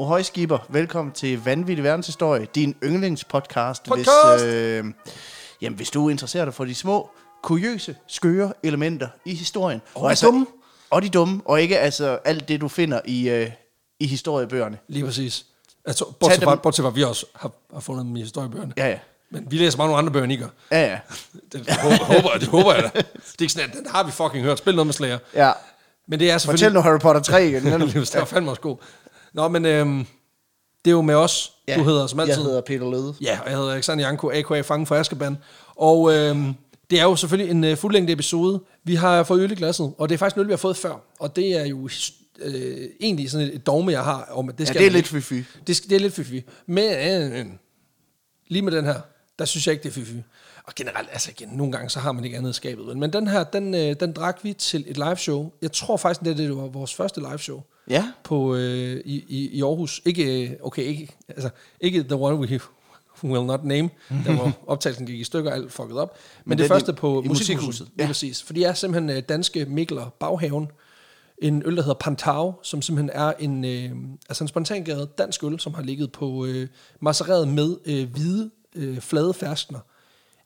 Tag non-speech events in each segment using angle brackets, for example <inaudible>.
Ohøj Skipper, velkommen til Vanvittig Verdenshistorie, din yndlingspodcast. Podcast! Hvis, øh, jamen, hvis du er interesseret for de små, kuriøse, skøre elementer i historien. Og de dumme. Og de dumme, og ikke altså alt det, du finder i, øh, i historiebøgerne. Lige præcis. Altså, bortset, fra, bortset fra, vi også har, har fundet dem i historiebøgerne. Ja, ja. Men vi læser mange nogle andre bøger, end I gør. Ja, ja. <laughs> Det, det, håber, det håber jeg da. Det er ikke sådan, at den har vi fucking hørt. Spil noget med slager. ja. Men det er Fortæl selvfølgelig... nu Harry Potter 3 igen. <laughs> Den, det var fandme også god. Nå, men øhm, det er jo med os. ja. Du hedder som altid. Jeg hedder Peter Løde. Ja, og jeg hedder Alexander Janko, a.k.a. Fangen for Askeban. Og øhm, det er jo selvfølgelig en øh, fuldlængde episode. Vi har fået øl i glasset, og det er faktisk noget, vi har fået før. Og det er jo øh, egentlig sådan et, dogme, jeg har om, at det Ja, skal det er lidt fy-fy. Det, skal, det er lidt fy Men øh, lige med den her, der synes jeg ikke, det er fy Og generelt, altså igen, nogle gange, så har man ikke andet i skabet. Men den her, den, øh, den drak vi til et live show. Jeg tror faktisk, det, det var vores første live show Ja. på, øh, i, i, i Aarhus. Ikke, øh, okay, ikke, altså, ikke the one we <laughs> will not name, der hvor <laughs> optagelsen gik i stykker, alt fucket op. Men, Men det, det første på Musikhuset. Ja. præcis. For de er simpelthen øh, danske Mikler Baghaven. En øl, der hedder Pantau, som simpelthen er en, øh, altså en spontangæret dansk øl, som har ligget på øh, macereret med øh, hvide øh, flade ferskner.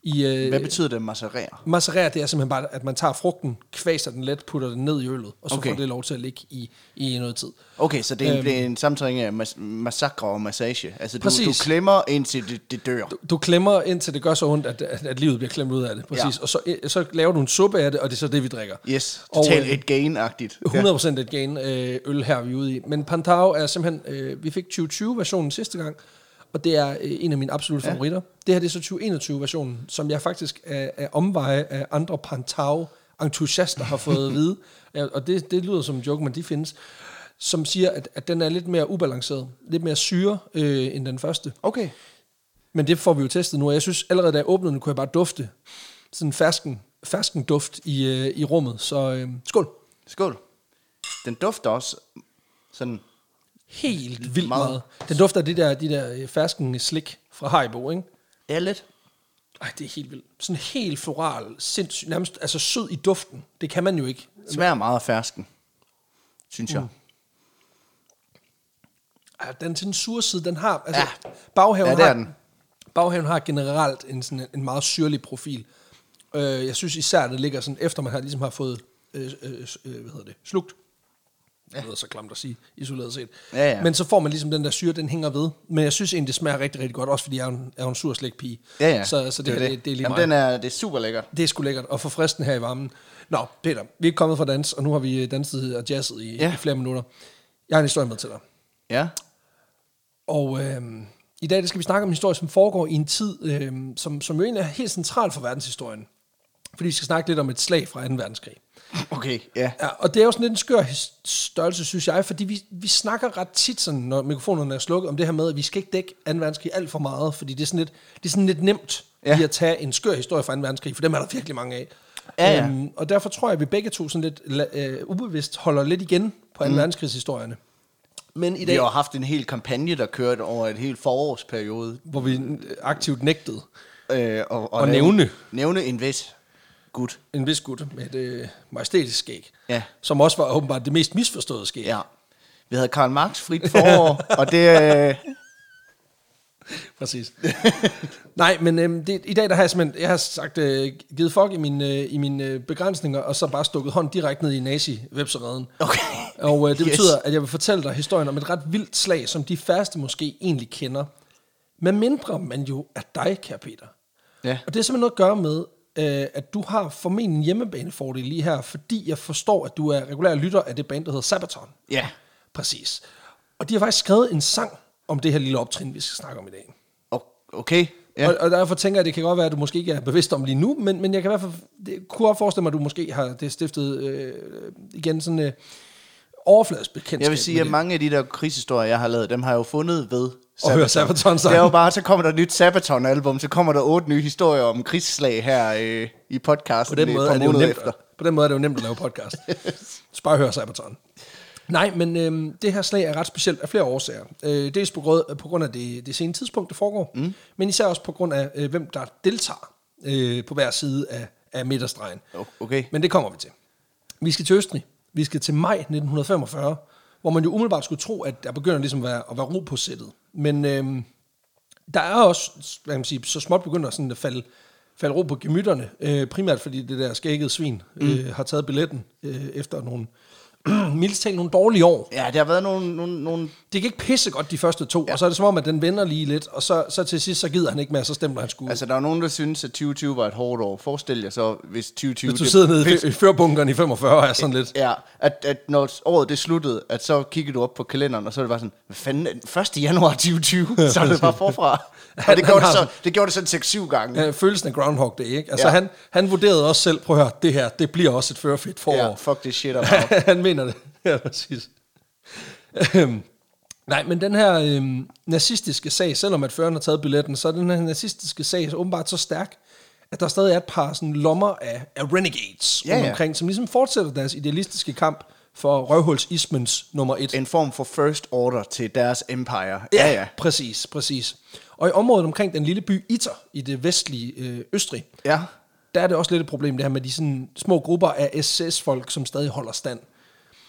I, øh, Hvad betyder det macerere? Macerere, det er simpelthen bare, at man tager frugten, kvaser den let, putter den ned i øllet, og så Okay. får det lov til at ligge i, i noget tid. Okay, så det er en, Øhm. det er en samtræning af mas- massakre og massage. Altså, du, du klemmer indtil det, det dør. Du, du klemmer indtil det gør så ondt, at, at, at livet bliver klemt ud af det. Præcis. Ja. Og så, øh, så laver du en suppe af det, og det er så det, vi drikker. Yes, totalt øh, et gain-agtigt. 100% et gain øh, øl her, vi er ude i. Men Pantau er simpelthen, øh, vi fik 2020-versionen sidste gang, og det er øh, en af mine absolutte Ja. favoritter. Det her det er så 2021-versionen, som jeg faktisk er, er omveje af andre Pantau-entusiaster har fået at <laughs> vide. Og det, det lyder som en joke, men de findes som siger, at, at den er lidt mere ubalanceret, lidt mere syre øh, end den første. Okay. Men det får vi jo testet nu, og jeg synes allerede, da jeg åbnede den, kunne jeg bare dufte sådan en fersken, fersken duft i, øh, i rummet. Så øh, skål. Skål. Den dufter også sådan... Helt vildt Meget. meget. Den dufter af de der, de der øh, fersken slik fra Haribo, ikke? Ja, lidt. Ej, det er helt vildt. Sådan helt floral, sindssygt, nærmest altså sød i duften. Det kan man jo ikke. Smager meget af fersken, synes jeg. Ej, den til den sure side, den har... Altså, Ja. baghaven, Ja, det er har, den. baghaven har generelt en, sådan en, en meget syrlig profil. Øh, jeg synes især, det ligger sådan, efter man har, ligesom har fået øh, øh, øh, hvad hedder det, slugt. Det lyder så klamt at sige, isoleret set. Ja, ja. Men så får man ligesom den der syre, den hænger ved. Men jeg synes egentlig, det smager rigtig, rigtig godt, også fordi jeg er en, er en sur slægtpige. Ja, ja. Så, så det, det, det, det er lige Jamen, meget. den er, det er super lækkert. Det er sgu lækkert, og forfriskende her i varmen. Nå, Peter, vi er kommet fra dans, og nu har vi danset og jazzet i, Ja. ja. i flere minutter. Jeg har en historie med til dig. Ja. Og øh, i dag der skal vi snakke om en historie, som foregår i en tid, øh, som, som jo egentlig er helt central for verdenshistorien. Fordi vi skal snakke lidt om et slag fra 2. verdenskrig. Okay, ja. Ja, og det er jo sådan lidt en skør størrelse, synes jeg, fordi vi, vi snakker ret tit, sådan, når mikrofonerne er slukket, om det her med, at vi skal ikke dække 2. verdenskrig alt for meget, fordi det er sådan lidt, det er sådan lidt nemt Ja. lige at tage en skør historie fra 2. verdenskrig, for dem er der virkelig mange af. Ja, ja. Øhm, og derfor tror jeg, at vi begge to sådan lidt øh, ubevidst holder lidt igen på 2. Mm. verdenskrigshistorierne. Men i Vi dag, har jo haft en hel kampagne, der kørte over et helt forårsperiode. hvor vi aktivt nægtede Øh, og, Og nævne. Nævne en vis gut. en vis gut med et øh, majestætisk skæg, Ja. som også var åbenbart det mest misforståede skæg. Ja. Vi havde Karl Marx frit forår, <laughs> og det... Øh, Præcis. Nej, men øhm, det, i dag der har jeg simpelthen jeg har sagt, øh, givet fuck i mine, øh, i mine øh, begrænsninger, og så bare stukket hånd direkte ned i nazi-websereden. Okay. Og øh, det Yes. betyder, at jeg vil fortælle dig historien om et ret vildt slag, som de færreste måske egentlig kender. Men mindre man jo er dig, kære Peter. Ja. Og det er simpelthen noget at gøre med, øh, at du har formentlig en hjemmebanefordel lige her, fordi jeg forstår, at du er regulær lytter af det band, der hedder Sabaton. ja. Præcis. Og de har faktisk skrevet en sang om det her lille optrin, vi skal snakke om i dag. Okay. Ja. Og, og derfor tænker jeg, at det kan godt være, at du måske ikke er bevidst om lige nu, men, men jeg kan i hvert fald, det kunne godt forestille mig, at du måske har det stiftet øh, igen sådan øh, overfladisk bekendtskab. Jeg vil sige, at mange af de der krigshistorier, jeg har lavet, dem har jeg jo fundet ved Og høre Sabaton-sangen. Det er jo bare, så kommer der et nyt Sabaton-album, så kommer der otte nye historier om krigsslag her øh, i på podcasten den, et måde er det jo nemt, efter. på den måde er det jo nemt at lave podcast. Så <laughs> bare hør Sabaton. Nej, men øhm, det her slag er ret specielt af flere årsager. Øh, dels på grund, på grund af det, det sene tidspunkt, det foregår, mm. men især også på grund af, øh, hvem der deltager øh, på hver side af, af midterstregen. O- Okay. Men det kommer vi til. Vi skal til Østrig. Vi skal til maj 1945, hvor man jo umiddelbart skulle tro, at der begynder ligesom at være, at være ro på sættet. Men øhm, der er også, hvad kan man sige, så småt begynder sådan at falde, falde ro på gemytterne, øh, primært fordi det der skæggede svin øh, har taget billetten øh, efter nogle, <clears throat> mildest talt nogle dårlige år. Ja, der har været nogle... nogle, nogle Det gik ikke pisse godt de første to, ja. og så er det som om, at den vender lige lidt, og så, så til sidst, så gider han ikke mere, så stemmer han sgu. altså, der er nogen, der synes, at 2020 var et hårdt år. Forestil jer så, hvis 2020... Hvis du sidder nede i, i førbunkeren i 45 og er sådan lidt... Ja, at, at når året det sluttede, at så kiggede du op på kalenderen, og så er det bare sådan, hvad fanden, 1. januar 2020, <laughs> så er det bare forfra. Og det gjorde det, så, det gjorde det sådan 6-7 gange. Ja, følelsen af Groundhog Day, ikke? Altså, Ja. han, han vurderede også selv, prøv at høre, det her, det bliver også et førerfedt forår. Ja, fuck this shit about. <laughs> han mener det. Ja, præcis. Nej, men den her øhm, nazistiske sag, selvom at føreren har taget billetten, så er den her nazistiske sag åbenbart så stærk, at der stadig er et par sådan, lommer af, af renegades Ja, ja. omkring, som ligesom fortsætter deres idealistiske kamp for røvhulsismens nummer et. En form for first order til deres empire. Ja, ja. Præcis, præcis. Og i området omkring den lille by Iter i det vestlige øh, Østrig, Ja, der er det også lidt et problem, det her med de sådan små grupper af SS-folk, som stadig holder stand.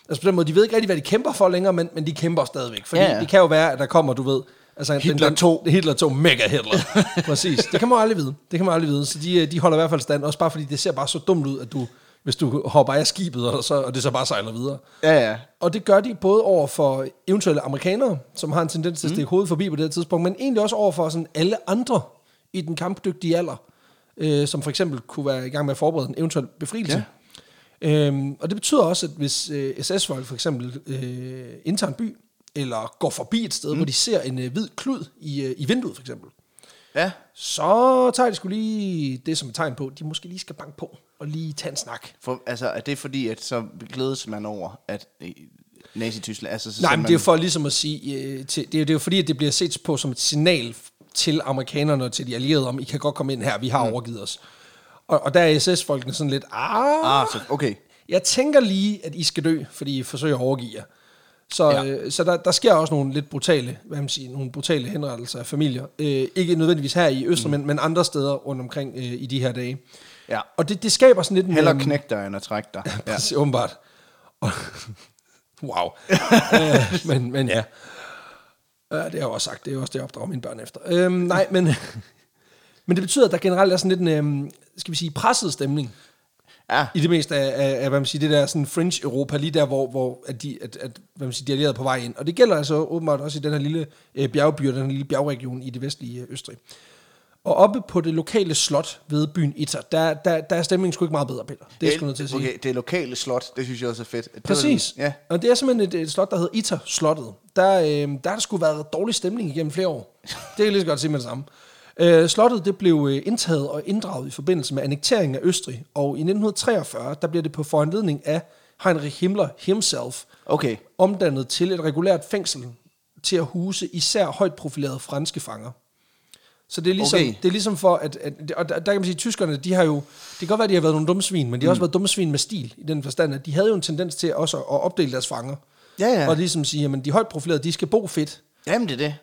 Altså på den måde, de ved ikke rigtig, hvad de kæmper for længere, men, men de kæmper stadigvæk. Fordi Ja, ja, det kan jo være, at der kommer, du ved... Altså, en- Hitler den, 2. Hitler 2, mega Hitler. <laughs> Præcis. Det kan man aldrig vide. Det kan man aldrig vide. Så de, øh, de holder i hvert fald stand, også bare fordi det ser bare så dumt ud, at du, hvis du hopper af skibet, og, så, og det så bare sejler videre. ja, ja. Og det gør de både over for eventuelle amerikanere, som har en tendens til at stikke hovedet forbi på det her tidspunkt, men egentlig også over for sådan alle andre i den kampdygtige alder, øh, som for eksempel kunne være i gang med at forberede en eventuel befrielse. Ja. Øhm, og det betyder også, at hvis øh, SS-folk for eksempel øh, indtager en by, eller går forbi et sted, mm. hvor de ser en øh, hvid klud i, øh, i vinduet for eksempel, Ja, så tager de skulle lige det som et tegn på, de måske lige skal banke på og lige tage en snak. for, altså, er det fordi, at så glædes man over, at øh, Nazi-Tyskland... Altså, så Nej, men man, det er jo for ligesom at sige, øh, til, det, er, det er jo fordi, at det bliver set på som et signal til amerikanerne og til de allierede om, I kan godt komme ind her, vi har mm. overgivet os. Og, og der er SS-folkene sådan lidt, ah, Ah, så, okay. jeg tænker lige, at I skal dø, fordi I forsøger at overgive jer. Så, Ja. ja. øh, så der, der sker også nogle lidt brutale, hvad man siger, nogle brutale henrettelser af familier. Øh, ikke nødvendigvis her i Østrig, mm. men, men andre steder rundt omkring øh, i de her dage. Ja. Og det, det skaber sådan lidt en... Heller øhm, knæk dig, end at trække dig. <laughs> Ja. Ja. Åbenbart. Og, <laughs> wow. <laughs> øh, men, men ja. ja. Det har jeg også sagt. Det er også det, jeg opdrager mine børn efter. Øhm, nej, men, men det betyder, at der generelt er sådan lidt en, øhm, skal vi sige, presset stemning ja. i det meste af, af, af hvad man siger, det der sådan fringe-Europa, lige der, hvor, hvor at de, at, at, hvad man siger, de er allierede på vej ind. Og det gælder altså åbenbart også i den her lille øh, bjergby og den her lille bjergregion i det vestlige øh, Østrig. Og oppe på det lokale slot ved byen Iter, der, der, der er stemningen sgu ikke meget bedre, Peter. Det er sgu nødt til at sige. Okay, det lokale slot, det synes jeg også er fedt. Det Præcis. Ja. Og det er simpelthen et, et slot, der hedder Iter-slottet. Der, øh, der har der sgu været dårlig stemning igennem flere år. Det kan jeg lige så godt sige med det samme. Øh, slottet det blev øh, indtaget og inddraget i forbindelse med annekteringen af Østrig, og i 1943, der bliver det på foranledning af Heinrich Himmler himself Okay. omdannet til et regulært fængsel til at huse især højt profilerede franske fanger. Så det er ligesom, Okay. det er ligesom for, at, at og der, der kan man sige, at tyskerne, de har jo, det kan godt være, at de har været nogle dumme svin, men de har også været dumme svin med stil, i den forstand, at de havde jo en tendens til også at opdele deres fanger. Ja, ja. Og ligesom sige, at de højt profilerede, de skal bo fedt. Jamen, det er det.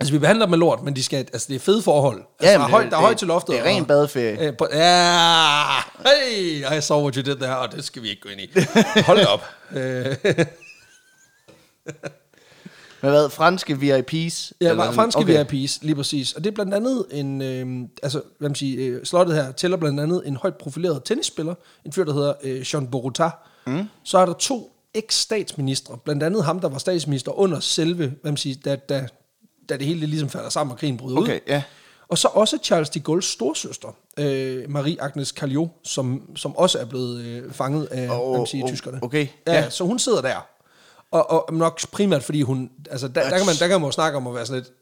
Altså, vi behandler dem med lort, men de skal, altså, det er fede forhold. Altså, Ja, der, er højt, der er højt til loftet. det er ren badeferie. Øh, på- Ja, hey, I saw what you did there, og det skal vi ikke gå ind i. Hold op. Øh, <laughs> Men hvad, franske VIP's? Ja, Eller var franske okay. VIP's, lige præcis. Og det er blandt andet en, øh, altså, hvad man siger, øh, slottet her tæller blandt andet en højt profileret tennisspiller, en fyr, der hedder øh, Jean Boruta. Mm. Så er der to eks-statsministre, blandt andet ham, der var statsminister under selve, hvad man siger, da, da, da det hele ligesom falder sammen og krigen bryder Okay, ud. ja. Og så også Charles de Gaulle's storsøster, øh, Marie Agnes Calliot, som, som også er blevet øh, fanget af, Oh, siger, oh, tyskerne. okay, Ja, ja. så hun sidder der. Og, og nok primært, fordi hun, altså der, der, kan man, der kan man jo snakke om at være sådan lidt,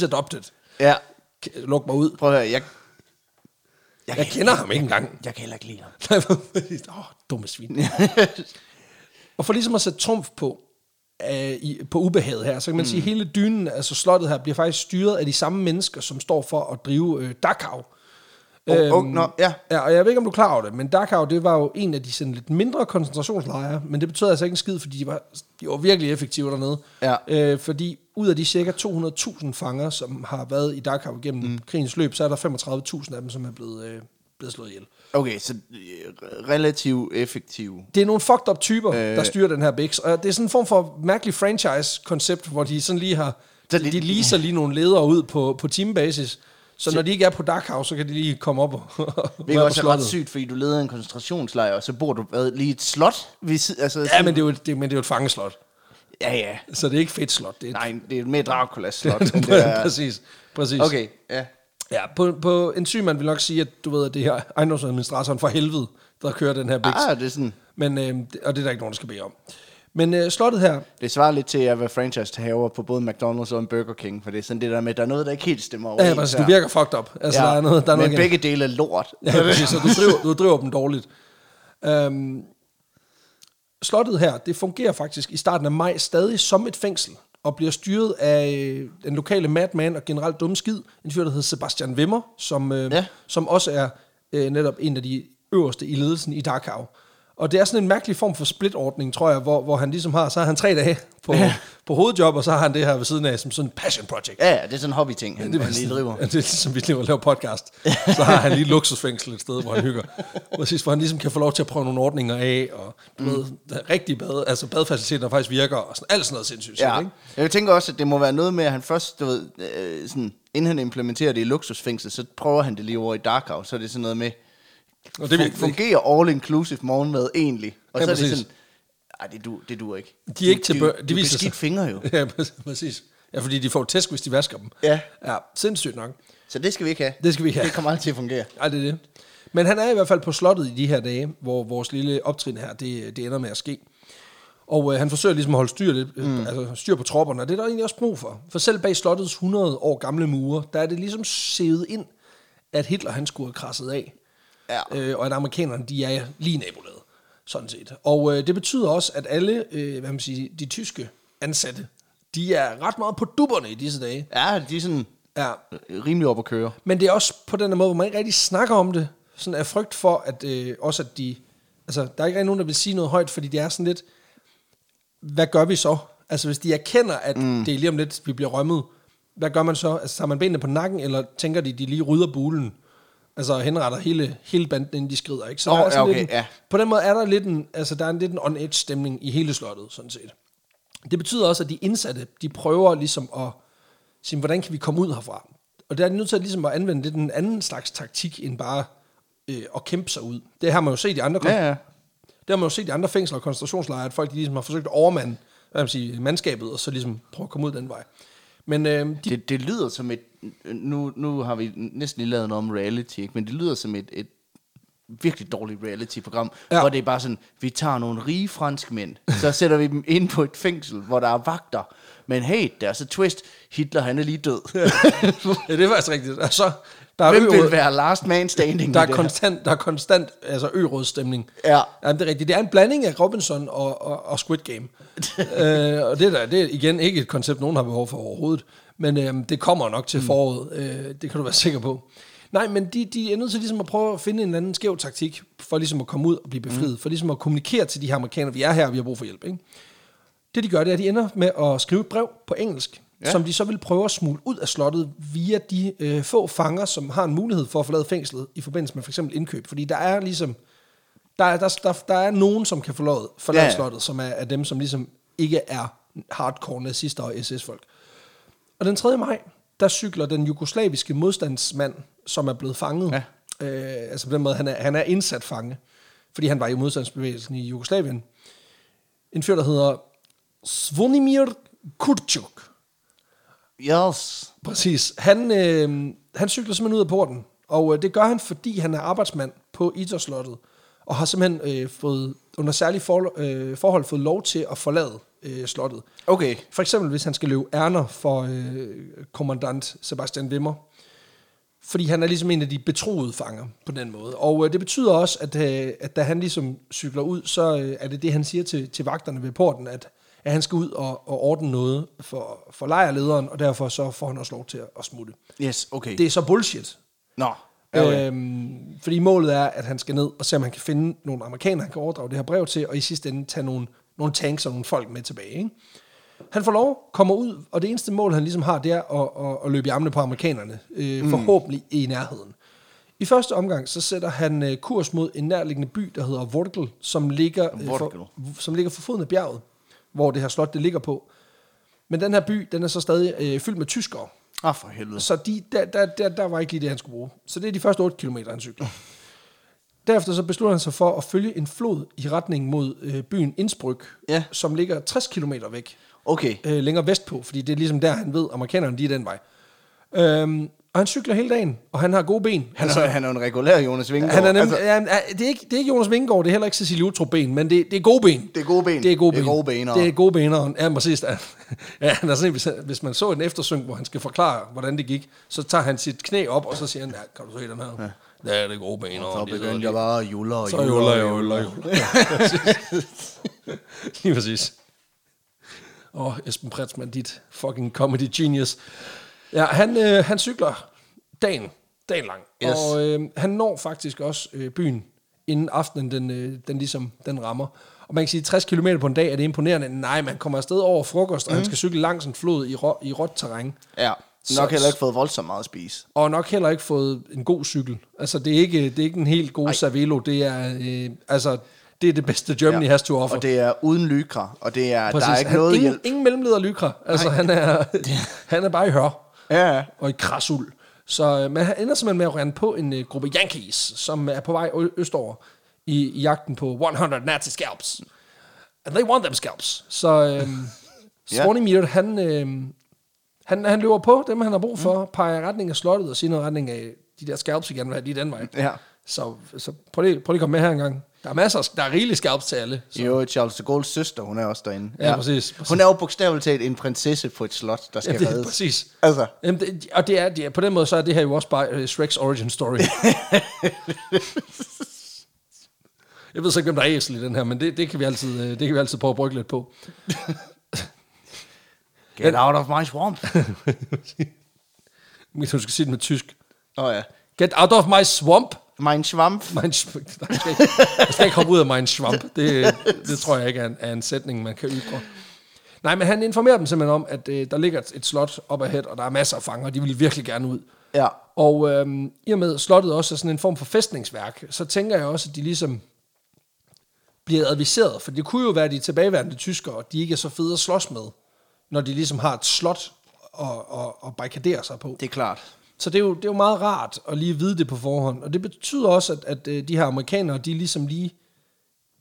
he's adopted. Ja. Luk mig ud. Prøv at høre, jeg... Jeg kender ham ikke engang. Jeg kan heller ikke lide ham. <laughs> Åh, oh, dumme svin. <laughs> og for ligesom at sætte trumf på, øh, i, på ubehaget her, så kan man mm. sige, at hele dynen, altså slottet her, bliver faktisk styret af de samme mennesker, som står for at drive øh, Dachau. Oh, oh, nå, ja. Ja, og jeg ved ikke, om du er klar over det, men Dachau, det var jo en af de sådan lidt mindre koncentrationslejre, men det betød altså ikke en skid, fordi de var, de var virkelig effektive dernede. Ja. Øh, fordi ud af de cirka 200.000 fanger, som har været i Dachau gennem mm. krigens løb, så er der 35.000 af dem, som er blevet, øh, blevet slået ihjel. Okay, så øh, relativt effektiv. Det er nogle fucked up typer, øh, der styrer den her Bix, og det er sådan en form for mærkelig franchise-koncept, hvor de sådan lige har, Så de, de leaser lige nogle ledere ud på, på teambasis, så når de ikke er på Dark House, så kan de lige komme op og, <laughs> Det er også ret slottet. sygt, fordi du leder en koncentrationslejr, og så bor du hvad, lige et slot. Ved altså, Ja, men det er jo et, det, men det er jo et fangeslot, ja, ja. så det er ikke fedt slot. Det er et, Nej, det er mere Draculas slot. <laughs> det er. præcis, præcis. Okay, ja. Ja, på, på en syg man vil nok sige, at du ved, at det her ejendomsadministratoren for helvede, der kører den her Bix. Ah, det er sådan... Men, øh, og det er der ikke nogen, der skal bede om. Men øh, slottet her, Det svarer lidt til at være franchise-haver på både McDonald's og en Burger King, for det er sådan det der med, at der er noget, der ikke helt stemmer ja, overens præcis, her. du virker fucked up. Altså, ja, der er noget, der er men noget begge dele er lort. Ja, præcis, så du driver, du driver dem dårligt. Øhm, slottet her, det fungerer faktisk i starten af maj stadig som et fængsel, og bliver styret af øh, den lokale madman og generelt dumme skid, en fyr, der hedder Sebastian Wimmer, som, øh, Ja. som også er øh, netop en af de øverste i ledelsen i Dachau. Og det er sådan en mærkelig form for splitordning, tror jeg, hvor, hvor han ligesom har, så har han tre dage på, ja. på hovedjob, og så har han det her ved siden af som sådan en passion project. Ja, ja, det er sådan en hobby-ting, han, Det, han lige driver. Ja, <laughs> det er ligesom, vi lige laver podcast. Så har han lige luksusfængsel et sted, hvor han hygger. Præcis, hvor han ligesom kan få lov til at prøve nogle ordninger af, og du ved, der er rigtig bad, altså badfaciliteter, der faktisk virker, og sådan, alt sådan noget sindssygt. Ja, Ikke? jeg tænker også, at det må være noget med, at han først, du ved, øh, sådan, inden han implementerer det i luksusfængsel, så prøver han det lige over i Dark House, så er det sådan noget med, Og det, fun- det, fungerer all-inclusive morgenmad egentlig? Og Ja, så er det sådan, ej, det du, det duer ikke. De er ikke Du- til du, bør- du, de du viser sig. fingre jo. <laughs> ja, præcis. Ja, fordi de får tæsk, hvis de vasker dem. Ja. Ja, sindssygt nok. Så det skal vi ikke have. Det skal vi ikke have. Det kommer aldrig til at fungere. <laughs> Ej, det er det. Men han er i hvert fald på slottet i de her dage, hvor vores lille optrin her, det, det ender med at ske. Og øh, han forsøger ligesom at holde styr, lidt, mm. altså, styr på tropperne, og det er der egentlig også brug for. For selv bag slottets 100 år gamle mure, der er det ligesom sævet ind, at Hitler han skulle have krasset af. Ja. Øh, og at amerikanerne, de er lige nabolaget, sådan set. Og øh, det betyder også, at alle, øh, hvad man siger, de tyske ansatte, de er ret meget på dupperne i disse dage. Ja, de er sådan Ja, rimelig op at køre. men det er også på den måde, hvor man ikke rigtig snakker om det. Sådan af frygt for, at øh, også at de... Altså, der er ikke rigtig nogen, der vil sige noget højt, fordi det er sådan lidt... Hvad gør vi så? Altså, hvis de erkender, at mm. det er lige om lidt, vi bliver rømmet, hvad gør man så? Altså, tager man benene på nakken, eller tænker de, de lige rydder bulen? Altså, henretter hele, hele banden, inden de skrider, ikke? Så der er sådan ja, lidt okay, en, ja. På den måde er der lidt en, altså, der er en lidt en on-edge stemning i hele slottet, sådan set. Det betyder også, at de indsatte, de prøver ligesom at sige, hvordan kan vi komme ud herfra? Og der er de nødt til at, ligesom at anvende lidt en anden slags taktik, end bare øh, at kæmpe sig ud. Det har man jo set i andre, Ja, ja. det har man jo set i andre fængsler og koncentrationslejre, at folk de ligesom har forsøgt at overmande hvad man sige, mandskabet, og så ligesom prøve at komme ud den vej. Men øh, de, Det, det lyder som et... Nu, nu har vi næsten lige lavet noget om reality, ikke? men det lyder som et, et virkelig dårligt reality-program, Ja. hvor det er bare sådan, vi tager nogle rige franskmænd, så sætter vi dem ind på et fængsel, hvor der er vagter. Men hey, der er så twist, Hitler han er lige død. ja, det er faktisk rigtigt. Altså, der er, Hvem ø- vil være last man standing der er konstant, der er konstant altså ø-rådstemning. Ja. ja. det er rigtigt. Det er en blanding af Robinson og, og, og Squid Game. <laughs> øh, og det, der, det er igen ikke et koncept, nogen har behov for overhovedet. Men øh, det kommer nok til foråret. Øh, det kan du være sikker på. Nej, men de, de er nødt til ligesom at prøve at finde en anden skæv taktik, for ligesom at komme ud og blive befriet. Mm. For ligesom at kommunikere til de her amerikanere, vi er her, og vi har brug for hjælp. Ikke? Det de gør, det er, at de ender med at skrive et brev på engelsk, ja. Som de så vil prøve at smule ud af slottet via de øh, få fanger, som har en mulighed for at forlade fængslet i forbindelse med for eksempel indkøb. Fordi der er ligesom, der er, der, der, der er nogen, som kan forlade, forlade. Ja. slottet, som er, er dem, som ligesom ikke er hardcore nazister og SS-folk. Og den 3. maj, der cykler den jugoslaviske modstandsmand, som er blevet fanget. Ja. Øh, altså på den måde, han er, han er indsat fange, fordi han var i modstandsbevægelsen i Jugoslavien. En fyr, der hedder Svonimir Kurčuk. Yes. Præcis. Han, øh, han cykler simpelthen ud af porten, og øh, det gør han, fordi han er arbejdsmand på Idrætslottet, og har simpelthen øh, fået, under særlige for, øh, forhold fået lov til at forlade øh, slottet. Okay. For eksempel, hvis han skal løbe ærner for øh, kommandant Sebastian Wimmer. Fordi han er ligesom en af de betroede fanger på den måde. Og øh, det betyder også, at, øh, at da han ligesom cykler ud, så øh, er det det, han siger til, til vagterne ved porten, at, at han skal ud og, og ordne noget for, for lejrlederen, og derfor så får han også lov til at, at smutte. Yes, okay. Det er så bullshit. Nå. Okay. Øhm, fordi målet er, at han skal ned og se, om han kan finde nogle amerikanere, han kan overdrage det her brev til, og i sidste ende tage nogle, nogle tanks og nogle folk med tilbage. Ikke? Han får lov, kommer ud, og det eneste mål, han ligesom har, det er at, at, at løbe i armene på amerikanerne, øh, forhåbentlig i nærheden. I første omgang, så sætter han øh, kurs mod en nærliggende by, der hedder Vortigel, som ligger, øh, for, som ligger for foden af bjerget, hvor det her slot det ligger på. Men den her by, den er så stadig øh, fyldt med tyskere. Ah, for helvede. Så de, der, der, der, der var ikke lige det, han skulle bruge. Så det er de første 8 km, han cykler. Derefter så beslutter han sig for at følge en flod i retning mod øh, byen Innsbruck, Ja. som ligger 60 km væk Okay. øh, længere vestpå, fordi det er ligesom der, han ved, amerikanerne de er den vej. Øhm, og han cykler hele dagen, og han har gode ben. Han er, han er jo en regulær Jonas Vingegaard. Han er nemlig, Altså, altså, ja, det, er ikke, det er ikke Jonas Vingegaard, det er heller ikke Cecilie Utrup ben, men det, det er gode ben. Det er gode ben. Det er gode Det er ben. gode bener. Det er gode bener. Ja, præcis. Ja, <laughs> ja, han er sådan, en, hvis, hvis man så en eftersynk, hvor han skal forklare, hvordan det gik, så tager han sit knæ op, og så siger han, ja, kan du se den her? Ja, det er det gode bener. så de sidder begyndte lige- jeg bare at julle og så julle juller og jeg, julle. juller. <laughs> Lige præcis. Åh, oh, Esben Pretzmann, dit fucking comedy genius. Ja, han, øh, han cykler dagen, dagen lang. Yes. Og øh, han når faktisk også øh, byen, inden aftenen den, øh, den ligesom den rammer. Og man kan sige, 60 km på en dag, er det imponerende? Nej, man kommer afsted over frokost, og Mhm. han skal cykle langs en flod i, rå, i råt terræn. Ja, Så- nok heller ikke fået voldsomt meget at spise. Og nok heller ikke fået en god cykel. Altså, det er ikke, det er ikke en helt god Cervelo. Det er, øh, altså, det er det bedste Germany ja. has to offer. Og det er uden lykra, og det er, Præcis. der er ikke han, noget ingen, hjælp. ingen mellemleder lykra. Altså, han <laughs> er, han er bare i hør Ja, og i krasul. Så øh, man ender simpelthen med at rende på en uh, gruppe Yankees, som er på vej østover i, i jagten på 100 Nazi scalps. And they want them scalps. Så øh, <laughs> Ja. Swanee han, øh, han, han løber på dem, han har brug for, mm. peger i retning af slottet og siger noget retning af de der scalps, vi gerne vil have, de den vej. Ja. Så, så prøv, lige, prøv lige at komme med her en gang. Der er masser, der er rigeligt scalps til alle. Så. Jo, Charles de Gaulle's søster, hun er også derinde. Ja, præcis, præcis. Hun er jo bogstaveligt talt en prinsesse på et slot, der skal Ja, det reddes. præcis. Altså, Jamen, det, og det er, det er, på den måde, så er det her jo også bare uh, Shreks origin story. <laughs> jeg ved så ikke, hvem der er æsel i den her, men det, det, kan, vi altid, øh, det kan vi altid prøve at brygge lidt på. Get out of my swamp. <laughs> Men du skal sige det med tysk. Åh oh, ja. Get out of my swamp. Mein Schwamp. Mein sch- <laughs> jeg skal ikke, jeg skal ikke hoppe ud af min swamp. Det, det tror jeg ikke er en, er en sætning, man kan ytre. Nej, men han informerer dem simpelthen om, at øh, der ligger et, et slot op ahead, og der er masser af fanger, og de vil virkelig gerne ud. Ja. Og øhm, i og med at slottet også er sådan en form for fæstningsværk, så tænker jeg også, at de ligesom bliver adviseret, for det kunne jo være de tilbageværende tyskere, og de ikke er så fede at slås med, når de ligesom har et slot og, og, og barrikadere sig på. Det er klart. Så det er, jo, det er jo meget rart at lige vide det på forhånd, og det betyder også, at, at øh, de her amerikanere, de ligesom lige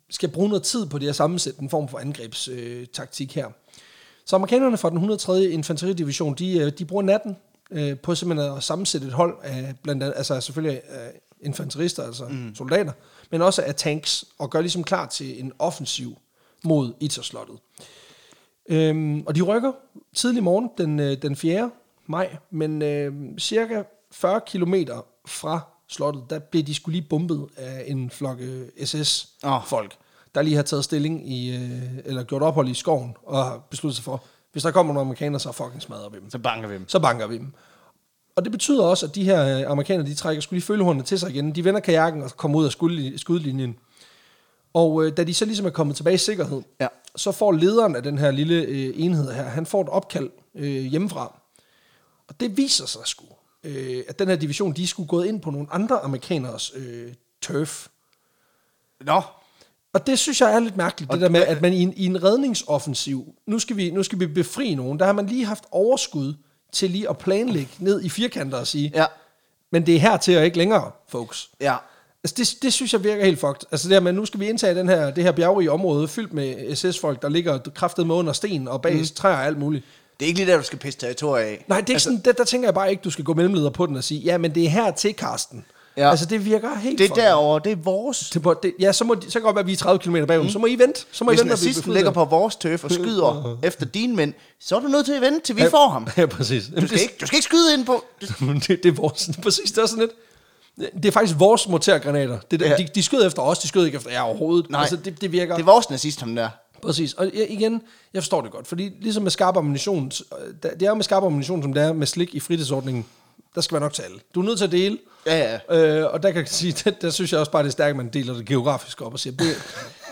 skal bruge noget tid på det at sammensætte en form for angrebstaktik taktik her. Så amerikanerne fra den 103. infanteridivision, de, øh, de bruger natten øh, på simpelthen at sammensætte et hold af blandt andet, altså selvfølgelig af infanterister, altså mm. soldater, men også af tanks, og gør ligesom klar til en offensiv mod Itterslottet. Øhm, og de rykker tidlig morgen, den, øh, den 4. maj, men øh, cirka 40 kilometer fra slottet, der blev de skulle lige bumpet af en flok øh, SS-folk, der lige har taget stilling i, øh, eller gjort ophold i skoven, og har besluttet sig for, hvis der kommer nogle amerikanere, så fucking smadrer vi dem. Så banker vi dem. Så banker vi dem. Og det betyder også, at de her øh, amerikanere, de trækker skulle lige følehornene til sig igen. De vender kajakken og kommer ud af skudli- skudlinjen. Og øh, da de så ligesom er kommet tilbage i sikkerhed, Ja. så får lederen af den her lille øh, enhed her, han får et opkald øh, hjemmefra. Og det viser sig sgu, øh, at den her division, de skulle gået ind på nogle andre amerikaners øh, turf. Nå. Og det synes jeg er lidt mærkeligt, det der med, at man i en, i en redningsoffensiv, nu skal, vi, nu skal vi befri nogen, der har man lige haft overskud til lige at planlægge ned i firkanter og sige, Ja. men det er her til og ikke længere, folks. Ja. Altså det, det synes jeg virker helt fucked. Altså det her med, nu skal vi indtage den her, det her bjergrige område, fyldt med SS-folk, der ligger kraftet med under sten og bag mm. træer og alt muligt. Det er ikke lige der, du skal pisse territoriet af. Nej, det er ikke altså, sådan, der, der tænker jeg bare ikke, du skal gå mellemleder på den og sige, ja, men det er her til, Karsten. Ja. Altså det virker helt Det er derovre, det er vores. Det, må- det, ja, så, må de, så kan det godt være, at vi er 30 km bagud. Mm. Så må I vente. Så må Hvis I vente, nazisten ligger på vores tøf og <laughs> skyder efter dine mænd, så er du nødt til at vente, til vi får ham. <laughs> Ja, præcis. Du skal, ikke, du skal ikke skyde ind på... <laughs> det, det er vores, præcis, det er sådan lidt. Det er faktisk vores mortergranater. Det der, Ja. de, de skød efter os, de skød ikke efter jer overhovedet. Nej. Altså, det, det virker... Det er vores nazist, ham der. Præcis. Og jeg- igen, jeg forstår det godt, fordi ligesom med skarp ammunition, der- det er med skarp ammunition, som det er med slik i fritidsordningen, der skal være nok til alle. Du er nødt til at dele. Ja, ja. Øh, og der kan jeg sige, <laughs> der, der synes jeg også bare, det er stærkt, at man deler det geografisk op og siger, det,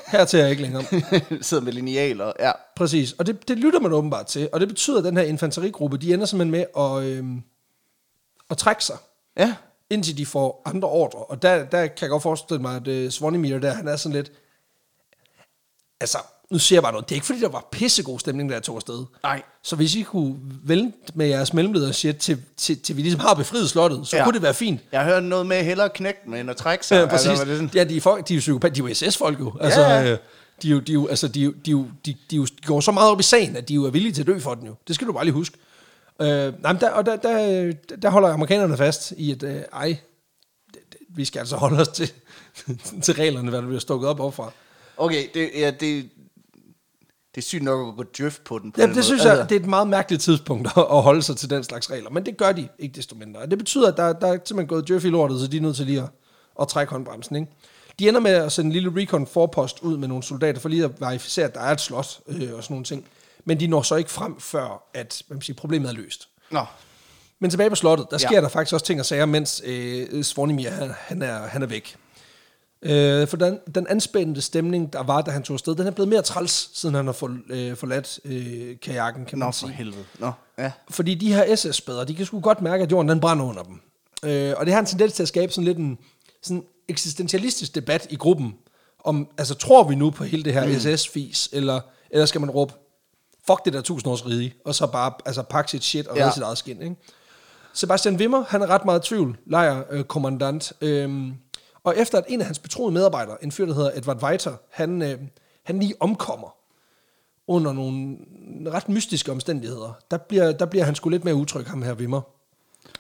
hertil er jeg ikke længere. <laughs> Sidder med linealer. Ja. Præcis, og det, det lytter man åbenbart til, og det betyder, at den her infanterigruppe, de ender simpelthen med at, øh, at trække sig. Ja. Indtil de får andre ordre. Og der, der kan jeg godt forestille mig, at uh, Svanimir der, han er sådan lidt... Altså, nu siger jeg bare noget. Det er ikke fordi, der var pissegod stemning, der jeg tog afsted. Nej. Så hvis I kunne vælge med jeres mellemleder shit, til, til, til vi ligesom har befriet slottet, så ja. Kunne det være fint. Jeg har hørt noget med hellere knække dem, end at trække sig. Ja, præcis. Altså, det sådan, ja, de er, folk, de er jo psykopat, de er jo SS-folk jo. Altså, Ja. øh, de, jo, de, jo, altså, de, jo, de, jo, de, de, jo, de går så meget op i sagen, at de jo er villige til at dø for den jo. Det skal du bare lige huske. Øh, nej, men der, og der, der, der holder amerikanerne fast i, at øh, ej, vi skal altså holde os til, <laughs> til reglerne, hvad der bliver stukket op opfra. okay, det, ja, det, det er sygt nok at gå drift på den. På Ja, det måde. synes jeg, det er et meget mærkeligt tidspunkt at at holde sig til den slags regler. Men det gør de ikke desto mindre. Og Det betyder, at der, der er simpelthen gået Jeff i lortet, så de er nødt til lige at, at trække håndbremsen. Ikke? De ender med at sende en lille recon forpost ud med nogle soldater, for lige at verificere, at der er et slot øh, og sådan nogle ting. Men de når så ikke frem, før at man siger, problemet er løst. Nå, Men tilbage på slottet, der sker Ja. der faktisk også ting og sager, mens øh, Svornimir, han, han, er, han er væk. Øh, for den, den anspændte stemning, der var, da han tog afsted, den er blevet mere træls, siden han har for, øh, forladt øh, kajakken, kan nå man for sige. helvede. Nå, ja. Fordi de her SS-spæder, de kan sgu godt mærke, at jorden den brænder under dem. Øh, og det har en tendens til at skabe sådan lidt en sådan eksistentialistisk debat i gruppen, om, altså tror vi nu på hele det her mm. SS-fis, eller, eller skal man råbe, fuck det der tusindårs rige, og så bare altså, pakke sit shit og Ja. ja. sit eget skin, ikke? Sebastian Wimmer, han er ret meget i tvivl, lejer øh, kommandant. Øhm, og efter at en af hans betroede medarbejdere, en fyr, der hedder Edward Weiter, han, øh, han lige omkommer under nogle ret mystiske omstændigheder, der bliver, der bliver han sgu lidt mere utryg, ham her Wimmer.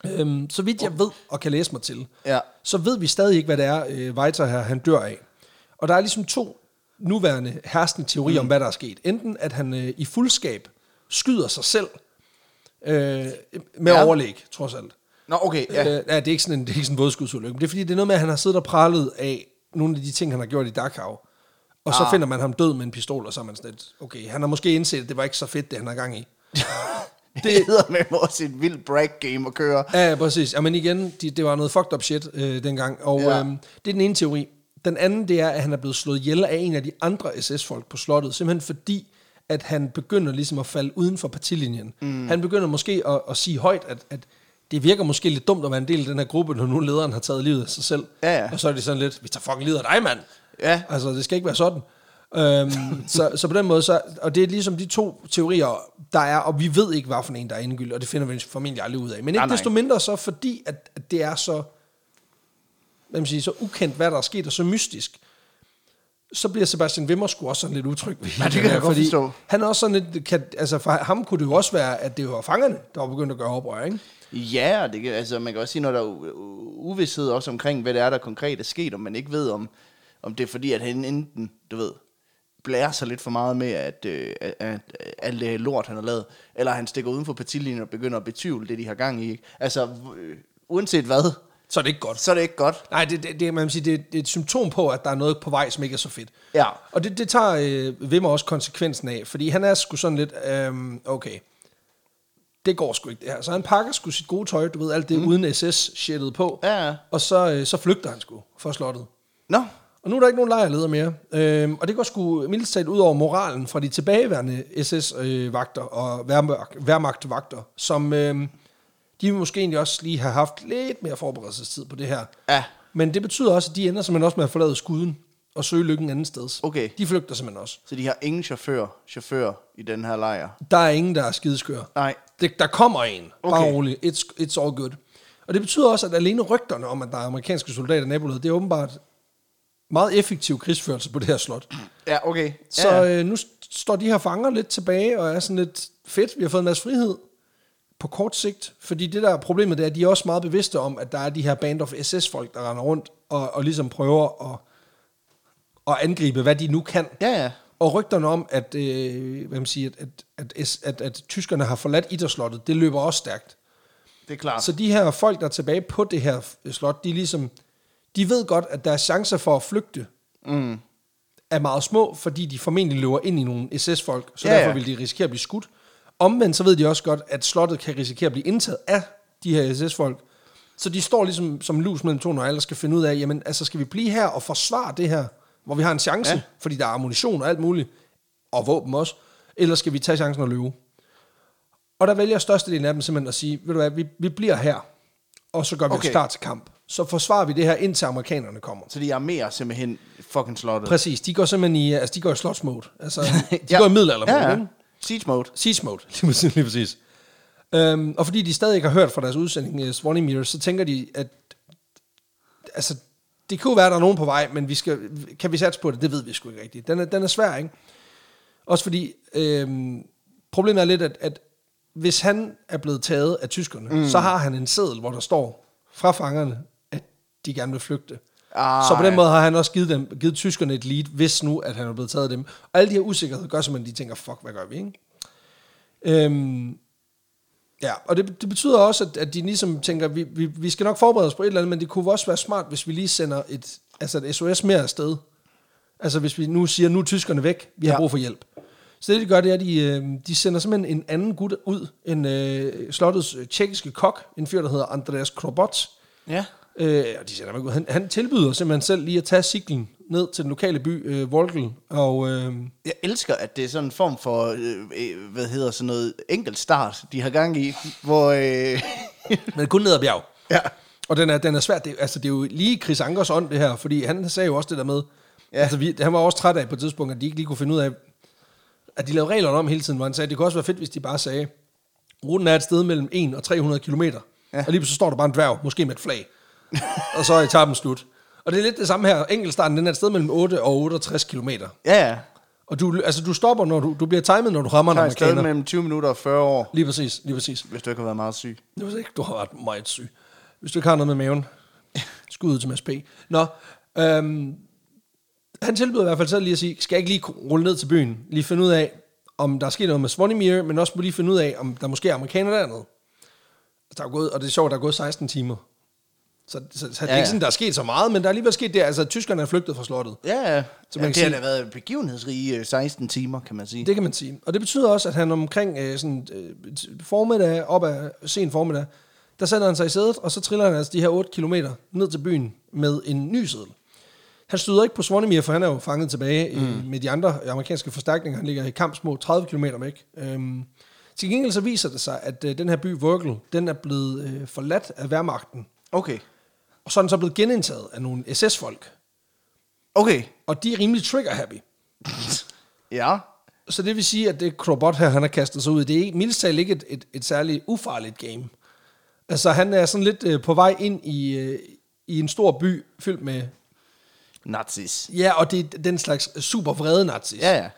Øhm, så vidt jeg ved og kan læse mig til, Ja. så ved vi stadig ikke, hvad det er, øh, Weiter her, han dør af. Og der er ligesom to nuværende herskende teorier mm. om, hvad der er sket. Enten at han øh, i fuldskab skyder sig selv øh, med Ja. overlæg, trods alt. Nå, okay, ja. Øh, ja, det er ikke sådan en, det er ikke sådan en vådskudsulykke, men det er fordi, det er noget med, at han har siddet og pralet af nogle af de ting, han har gjort i Dachau. Og så Ah. finder man ham død med en pistol, og så er man sådan lidt, okay, han har måske indset, at det var ikke så fedt, det han har gang i. <laughs> Det hedder med også et vildt brag game at køre. Ja, præcis. Ja, men igen, de, det var noget fucked up shit øh, dengang. Og ja. øhm, det er den ene teori. Den anden, det er, at han er blevet slået ihjel af en af de andre SS-folk på slottet, simpelthen fordi, at han begynder ligesom at falde uden for partilinjen. Mm. Han begynder måske at, at sige højt, at, at det virker måske lidt dumt at være en del af den her gruppe, når nu lederen har taget livet af sig selv. Ja, ja. Og så er det sådan lidt, vi tager fucking livet af dig, mand. Ja. Altså, det skal ikke være sådan. øhm, <laughs> så, så på den måde, så, og det er ligesom de to teorier, der er, og vi ved ikke, hvad for en, der er endegyldig, og det finder vi formentlig aldrig ud af. Men ikke Nej, nej. desto mindre så, fordi at, at det er så, hvad man siger, så ukendt, hvad der er sket, og så mystisk, så bliver Sebastian Wimmer sgu også sådan lidt utryg Ja, det kan jeg godt forstå. Han er også sådan lidt, kan, altså for ham kunne det jo også være, at det var fangerne, der var begyndt at gøre oprør, ikke? Ja, og det, kan- altså, man kan også sige, når der er uvidshed også omkring, hvad det er, der konkret er sket, og man ikke ved, om, om det er fordi, at han enten, du ved, blærer sig lidt for meget med, at, øh, at, at alt det lort, han har lavet, eller han stikker uden for partilinjen og begynder at betvivle det, de har gang i. Ikke? Altså, øh, uanset hvad, Så er det ikke godt. så er det ikke godt. Nej, det, det, det, man sige, det, det er et symptom på, at der er noget på vej, som ikke er så fedt. Ja. Og det, det tager øh, Wimmer også konsekvensen af, fordi han er sgu sådan lidt, øhm, okay, det går sgu ikke det her. Så han pakker sgu sit gode tøj, du ved, alt det mm. uden SS-shittet på, Ja, ja. og så, øh, så flygter han sgu fra slottet. Nå, Og nu er der ikke nogen lejrleder mere. Øhm, og det går sgu mildt talt ud over moralen fra de tilbageværende SS-vagter og Wehrmacht- Wehrmacht-vagter, som øhm, de vil måske egentlig også lige have haft lidt mere forberedelsestid på det her. Ja. Men det betyder også, at de ender simpelthen også med at forlade skuden og søge lykken anden sted. Okay. De flygter simpelthen også. så de har ingen chauffør, chauffør i den her lejr. Der er ingen, der er skideskør. Nej. Det, der kommer en. Bare Okay. roligt. It's, it's all good. Og det betyder også, at alene rygterne om, at der er amerikanske soldater i nabolaget, det er åbenbart meget effektiv krigsførelse på det her slot. Ja, okay. Så ja, ja. øh, nu st- står de her fanger lidt tilbage, og er sådan lidt fedt, vi har fået en masse frihed på kort sigt. Fordi det der er problemet, det er, at de er også meget bevidste om, at der er de her band of SS-folk, der render rundt og, og ligesom prøver at, at angribe, hvad de nu kan. Ja, ja. Og rygterne om, at, øh, hvad man siger, at, at, at, at, at tyskerne har forladt Idderslottet, det løber også stærkt. Det er klart. Så de her folk, der er tilbage på det her slot, de ligesom, de ved godt, at deres chancer for at flygte Mm. er meget små, fordi de formentlig løber ind i nogle SS-folk, så ja, derfor ja. vil de risikere at blive skudt. Omvendt så ved de også godt, at slottet kan risikere at blive indtaget af de her SS-folk. Så de står ligesom som lus mellem to nøgler og skal finde ud af, jamen altså skal vi blive her og forsvare det her, hvor vi har en chance, Ja. fordi der er ammunition og alt muligt, og våben også, eller skal vi tage chancen og løbe? Og der vælger størstedelen af dem simpelthen at sige, ved du hvad, vi, vi bliver her, og så gør vi Okay. klar til kamp. så forsvarer vi det her, indtil amerikanerne kommer. Så de armerer simpelthen fucking slottet. Præcis, de går simpelthen i, altså de går i slotsmode. Altså, <laughs> de Ja. går i middelaldermode, ja, ja. ikke? Siege mode. Siege mode, lige præcis. Lige præcis. Øhm, og fordi de stadig ikke har hørt fra deres udsending uh, Swanimir, så tænker de, at altså, det kunne være, at der er nogen på vej, men vi skal, kan vi satse på det? Det ved vi sgu ikke rigtigt. Den er, den er svær, ikke? Også fordi, øhm, problemet er lidt, at, at hvis han er blevet taget af tyskerne, mm. så har han en seddel, hvor der står fra fangerne, at de gerne vil flygte. Ah, så på den måde har han også givet, dem, givet tyskerne et lead, hvis nu, at han er blevet taget af dem. Og alle de her usikkerheder gør simpelthen, at de tænker, fuck, hvad gør vi, ikke? Øhm, ja, og det, det betyder også, at, at de ligesom tænker, vi, vi, vi skal nok forberede os på et eller andet, men det kunne også være smart, hvis vi lige sender et, altså et SOS mere afsted. Altså hvis vi nu siger, nu er tyskerne væk, vi har Ja. brug for hjælp. Så det, de gør, det er, at de, øh, de sender simpelthen en anden gut ud, en øh, slottets øh, tjekkiske kok, en fyr, der hedder Andreas Krobot. Ja. Øh, og de ud. Han, han tilbyder simpelthen selv lige at tage cyklen ned til den lokale by, øh, Volkel, og øh, Jeg elsker, at det er sådan en form for, øh, øh, hvad hedder sådan noget, enkelt start, de har gang i, hvor... Øh, <laughs> men kun ned ad bjerg. ja. Og den er, den er svært. Det, altså, det er jo lige Chris Ankers ånd, det her, fordi han sagde jo også det der med, ja. altså, vi, han var også træt af på et tidspunkt, at de ikke lige kunne finde ud af, at de lavede reglerne om hele tiden, hvor han sagde, at det kunne også være fedt, hvis de bare sagde, ruten er et sted mellem 1 og 300 kilometer, ja. og lige så står der bare en dværg, måske med et flag, <laughs> og så er etappen slut. Og det er lidt det samme her. Enkeltstarten, den er et sted mellem 8 og 68 kilometer. Ja, ja. Og du, altså, du stopper, når du, du bliver timet, når du rammer en Der er et sted amerikaner. mellem 20 minutter og 40 år, Lige præcis, lige præcis. hvis du ikke har været meget syg. Det var ikke, du har været meget syg. Hvis du ikke har noget med maven. <laughs> Skud ud til Mads P. Nå, øhm, han tilbyder i hvert fald selv lige at sige, skal jeg ikke lige rulle ned til byen, lige finde ud af, om der er sket noget med Swanimir, men også lige finde ud af, om der måske er amerikaner dernede. Der er gået, og det er sjovt, der er gået 16 timer. Så, så, så det er Ja, ikke ja. sådan, der er sket så meget, men der er alligevel sket det. Altså, at tyskerne er flygtet fra slottet. Ja, ja. Så ja man det kan har sige- da været begivenhedsrige øh, 16 timer, kan man sige. Det kan man sige. Og det betyder også, at han omkring øh, sådan, øh, formiddag, op ad sen formiddag, der sætter han sig i sædet, og så triller han altså de her 8 kilometer ned til byen med en ny seddel. Han støder ikke på Swanimir, for han er jo fanget tilbage mm. med de andre amerikanske forstærkninger. Han ligger i kamp små 30 km væk. Øhm, til gengæld så viser det sig, at øh, den her by Vogel, den er blevet øh, forladt af værmagten. Okay. Og så er den så blevet genindtaget af nogle SS-folk. Okay. Og de er rimelig trigger-happy. <laughs> Ja. Så det vil sige, at det Krobot her, han har kastet sig ud i, det er ikke, mildest talt ikke et, et, et særligt ufarligt game. Altså, han er sådan lidt øh, på vej ind i, øh, i en stor by, fyldt med, Nazis. ja, og det er den slags super vrede nazis. Ja, ja.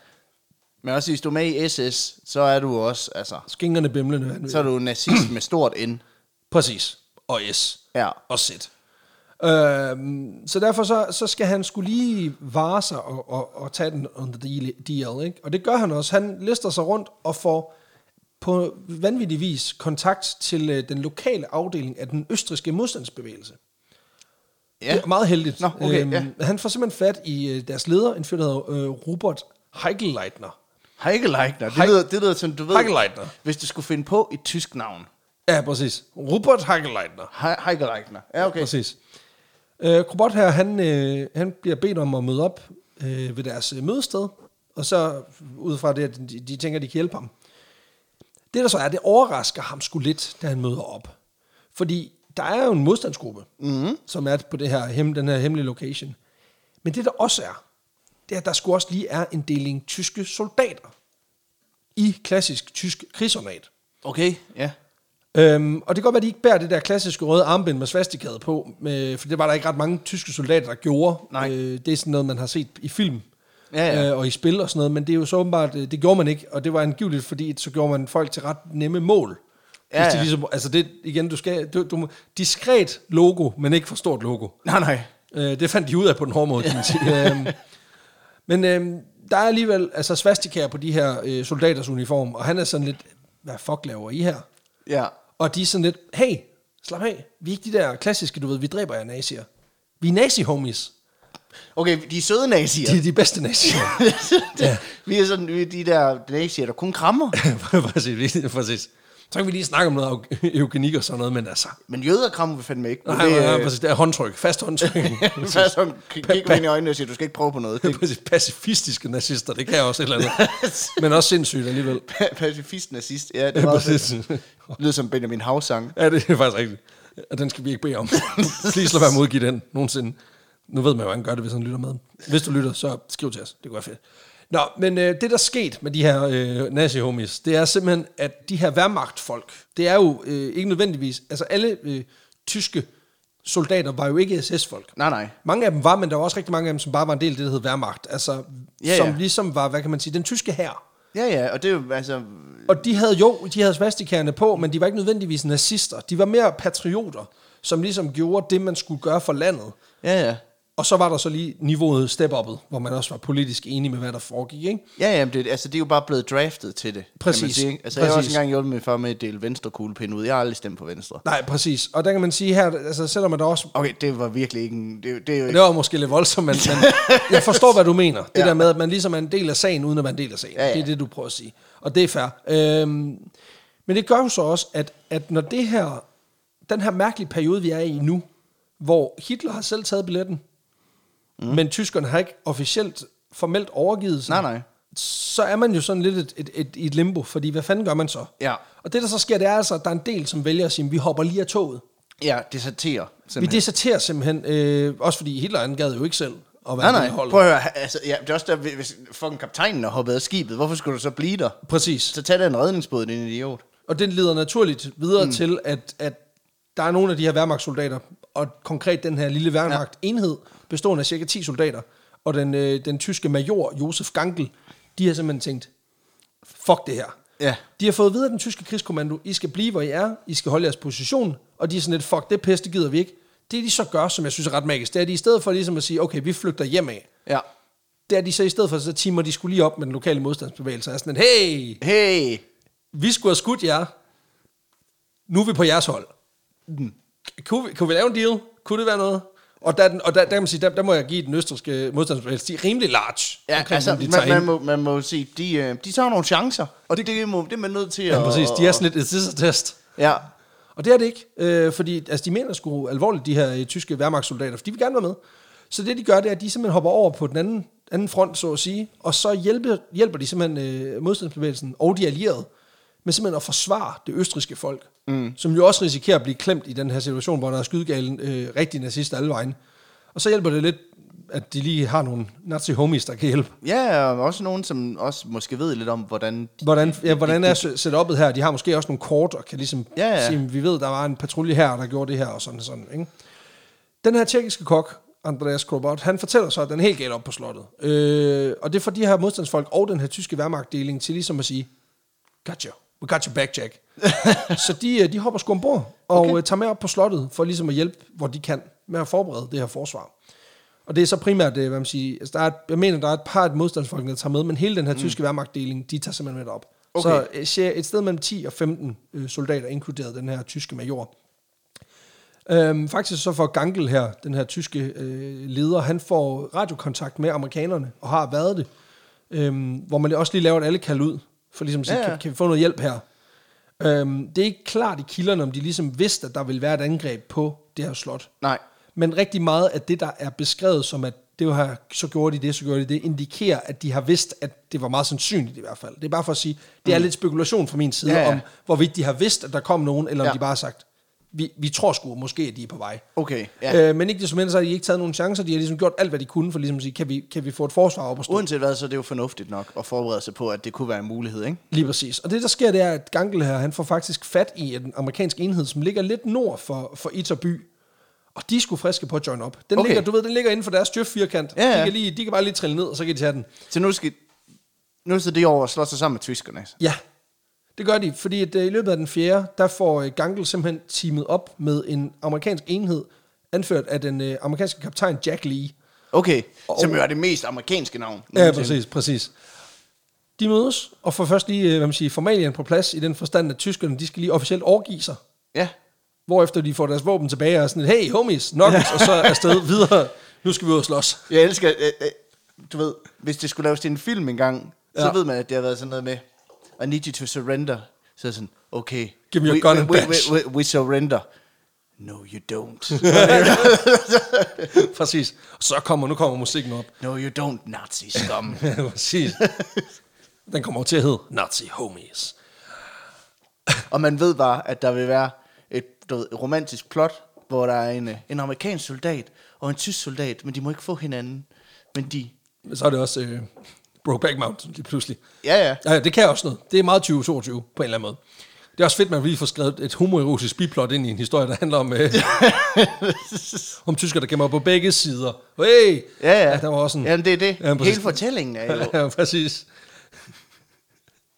Men også hvis du er med i SS, så er du også, altså, Skingerne bimlende. Så er du nazist med stort N. Præcis. Og S. Ja. Og Z. Øhm, så derfor så, så skal han skulle lige vare sig og, og, og tage den on the deal, ikke? Og det gør han også. Han lister sig rundt og får på vanvittig vis kontakt til øh, den lokale afdeling af den østriske modstandsbevægelse. Ja. Det er meget heldigt. Øhm, Nå, okay, ja. Han får simpelthen fat i øh, deres leder, en fyr, der hedder øh, Robert Heigelleitner. Heikeleitner. Det lyder, det lyder som, du ved, Heikeleitner. hvis du skulle finde på et tysk navn. Ja, præcis. Robert Heigelleitner. He- Heikeleitner. Ja, okay. Præcis. Øh, Krobot her, han, øh, han bliver bedt om at møde op øh, ved deres øh, mødested, og så ud fra det, at de, de tænker, at de kan hjælpe ham. Det der så er, det overrasker ham sgu lidt, da han møder op. Fordi der er jo en modstandsgruppe, mm-hmm. som er på det her, hem, den her hemmelige location. Men det der også er, det er, at der sgu også lige er en deling tyske soldater i klassisk tysk krigsornat. Okay, ja. Øhm, og det kan godt være, at de ikke bærer det der klassiske røde armbind med svastikade på, med, for det var der ikke ret mange tyske soldater, der gjorde. Nej. Øh, det er sådan noget, man har set i film Ja, ja. Øh, og i spil og sådan noget, men det er jo så åbenbart, øh, det gjorde man ikke, og det var angiveligt, fordi så gjorde man folk til ret nemme mål. Ja, Hvis de. Ligesom, altså det, igen, du skal, du, du, diskret logo, men ikke for stort logo. Nej, nej. Øh, det fandt de ud af på den hårde måde, kan man sige. <laughs> øhm, men øhm, der er alligevel altså svastikaer på de her øh, soldaters uniform, og han er sådan lidt, hvad fuck laver I her? Ja. Og de er sådan lidt, hey, slap af. Vi er ikke de der klassiske, du ved, vi dræber jer nazier. Vi er nazi-homies. Okay, de er søde nazier. De er de bedste nazier. <laughs> ja. Vi er sådan vi er de der nazier, der kun krammer. <laughs> præcis, præcis. Så kan vi lige snakke om noget eugenik og sådan noget, men altså... Men jøder krammer vi fandme ikke. Nej, det, nej, øh, præcis, det er håndtryk, fast håndtryk. så sådan, kigger ind i øjnene og siger, du skal ikke prøve på noget. <laughs> Det pacifistiske nazister, det kan jeg også et eller andet. <laughs> men også sindssygt alligevel. pacifist nazist. Ja, det var det lyder som Benjamin Hav sang. Ja, det er faktisk rigtigt. Og den skal vi ikke bede om. <laughs> Please lad være med at udgive den nogensinde. Nu ved man jo, hvordan gør det, hvis han lytter med. Hvis du lytter, så skriv til os. Det kunne være fedt. Nå, men øh, det, der er sket med de her øh, nazi-homies, det er simpelthen, at de her værmagtfolk, det er jo øh, ikke nødvendigvis, altså alle øh, tyske soldater var jo ikke SS-folk. Nej, nej. Mange af dem var, men der var også rigtig mange af dem, som bare var en del af det, der hed værmagt. Altså, Ja, som ja. ligesom var, hvad kan man sige, den tyske hær. Ja, ja, og det er jo, altså... Og de havde jo, de havde svastikerne på, men de var ikke nødvendigvis nazister. De var mere patrioter, som ligesom gjorde det, man skulle gøre for landet. Ja, ja. Og så var der så lige niveauet step up'et, hvor man også var politisk enig med, hvad der foregik, ikke? Ja, ja, men det, altså, det er jo bare blevet draftet til det. Kan man Præcis. sige, ikke? altså, jeg har også Præcis. engang hjulpet min far med at dele venstre kuglepinde ud. Jeg har aldrig stemt på venstre. Nej, præcis. Og der kan man sige her, altså selvom man der også... Okay, det var virkelig ikke en... Det, det er jo Det ikke... var måske lidt voldsomt, men, men <laughs> jeg forstår, hvad du mener. Det Ja. der med, at man ligesom er en del af sagen, uden at være en del af sagen. Ja, ja. Det er det, du prøver at sige. Og det er fair. Øhm, men det gør jo så også, at, at når det her, den her mærkelige periode, vi er i nu, hvor Hitler har selv taget billetten, mm. men tyskerne har ikke officielt formelt overgivet sig, Nej, nej. så er man jo sådan lidt et, et, et, i et limbo, fordi hvad fanden gør man så? Ja. Og det, der så sker, det er altså, at der er en del, som vælger at sige, vi hopper lige af toget. Ja, deserterer. Vi simpelthen. deserterer simpelthen, øh, også fordi Hitler angad jo ikke selv at være Nej, nej. Prøv at høre. Altså, ja, det er også der, hvis fucking kaptajnen er hoppet af skibet. Hvorfor skulle du så blive der? Præcis. Så tag da en redningsbåd, din idiot. Og den leder naturligt videre mm. til, at, at der er nogle af de her værmagtssoldater, og konkret den her lille værmagtenhed, bestående af cirka 10 soldater, og den, øh, den tyske major, Josef Gankel, de har simpelthen tænkt, fuck det her. Ja. De har fået videre den tyske krigskommando, I skal blive, hvor I er, I skal holde jeres position, og de er sådan lidt, fuck, det det gider vi ikke. Det de så gør, som jeg synes er ret magisk, det er, at de i stedet for ligesom at sige, okay, vi flygter hjem af, Ja. det er de så i stedet for, så timer de skulle lige op med den lokale modstandsbevægelse, og er sådan, hey, Hey. vi skulle have skudt jer. Nu er vi på jeres hold. Kunne vi, kunne vi lave en deal? Kunne det være noget? Og der, og der, der, kan man sige, der, der må jeg give den østriske modstandsbevægelse, de er rimelig large. Ja, omkring, altså, de man, man, må, man må sige, de, øh, de tager nogle chancer. Og det, det, må, det er man nødt til at... Ja, præcis. De er sådan lidt et test. Ja. Og det er det ikke, øh, fordi altså, de mener sgu alvorligt, de her øh, tyske værmagtssoldater, for de vil gerne være med. Så det, de gør, det er, at de simpelthen hopper over på den anden, anden front, så at sige, og så hjælper, hjælper de simpelthen øh, modstandsbevægelsen og de allierede med simpelthen at forsvare det østriske folk, mm. som jo også risikerer at blive klemt i den her situation, hvor der er skydegalen øh, rigtige nazister alle vejen. Og så hjælper det lidt, at de lige har nogle nazi-homies, der kan hjælpe. Ja, og også nogen, som også måske ved lidt om, hvordan... Hvordan, ja, hvordan er setup'et her? De har måske også nogle kort, og kan ligesom Ja, ja. sige, vi ved, der var en patrulje her, der gjorde det her, og sådan sådan. Ikke? Den her tjekkiske kok, Andreas Krobot, han fortæller så, at den er helt galt op på slottet. Øh, og det får de her modstandsfolk og den her tyske værmagtdeling til ligesom at sige, gotcha, we got your back, Jack. <laughs> så de, øh, de hopper sgu ombord og okay. tager med op på slottet, for ligesom at hjælpe, hvor de kan, med at forberede det her forsvar. Og det er så primært, øh, hvad man siger, altså der er, jeg mener, der er et par af modstandsfolkene, der tager med, men hele den her tyske værmagtdeling, de tager simpelthen med op. Okay. Så øh, et sted mellem 10 og 15 øh, soldater, inkluderet den her tyske major. Øhm, faktisk så får Gangel her, den her tyske øh, leder, han får radiokontakt med amerikanerne, og har været det, øhm, hvor man også lige laver et alle kald ud, for ligesom at sige, Ja, ja. kan, kan vi få noget hjælp her? Øhm, det er ikke klart i kilderne, om de ligesom vidste, at der ville være et angreb på det her slot. Nej. Men rigtig meget af det, der er beskrevet som, at det var så gjorde de det, så gjorde de det, indikerer, at de har vidst, at det var meget sandsynligt i hvert fald. Det er bare for at sige, det er lidt spekulation fra min side, Ja, ja, om hvorvidt de har vidst, at der kom nogen, eller om ja. de bare har sagt, vi, vi tror sgu måske, at de er på vej. Okay, ja. Øh, men ikke desto mindre, så har de ikke taget nogen chancer. De har ligesom gjort alt, hvad de kunne for ligesom at sige, kan vi, kan vi få et forsvar op og stå? Uanset hvad, så er det jo fornuftigt nok at forberede sig på, at det kunne være en mulighed, ikke? Lige præcis. Og det, der sker, det er, at Gangel her, han får faktisk fat i en amerikansk enhed, som ligger lidt nord for, for Iterby. Og de sgu friske på at join op. Den Okay. ligger, du ved, den ligger inden for deres styrfirkant. Ja, ja. De, kan lige, de kan bare lige trille ned, og så kan de tage den. Så nu skal... Nu skal de over og slå sig sammen med tyskerne. Ja, det gør de, fordi at, øh, i løbet af den fjerde, der får øh, Gangel simpelthen teamet op med en amerikansk enhed, anført af den øh, amerikanske kaptajn Jack Lee. Okay, Og- som jo er det mest amerikanske navn. Ja, præcis, præcis. De mødes og får først lige, øh, hvad man siger, formalien på plads i den forstand, at tyskerne, de skal lige officielt overgive sig. Ja, Hvorefter de får deres våben tilbage og er sådan, hey homies, knuckles, og så er afsted videre. Nu skal vi ud og slås. jeg elsker... Øh, øh, du ved, hvis det skulle laves til en film engang, ja. så Ja. ved man, at det har været sådan noget med, I need you to surrender. Så er sådan, okay. Give me your gun we, and we, badge. we, we, we surrender. No, you don't. <laughs> Præcis. Så kommer, nu kommer musikken op. no, you don't, Nazi scum. <laughs> Præcis. Den kommer til at hedde Nazi Homies. Og man ved bare, at der vil være et, du ved, romantisk plot, hvor der er en, en amerikansk soldat og en tysk soldat, men de må ikke få hinanden. Men de... Så er det også øh, Brokeback Mountain lige pludselig. Ja, ja. Ja, det kan også noget. Det er meget 2022 på en eller anden måde. Det er også fedt, man lige får skrevet et homoerotisk biplot ind i en historie, der handler om, øh, <laughs> om tysker, der gemmer på begge sider. Hey! Ja, ja. ja der var også en... Jamen, det er det. Ja, præcis. Hele fortællingen er jo... <laughs> ja, præcis.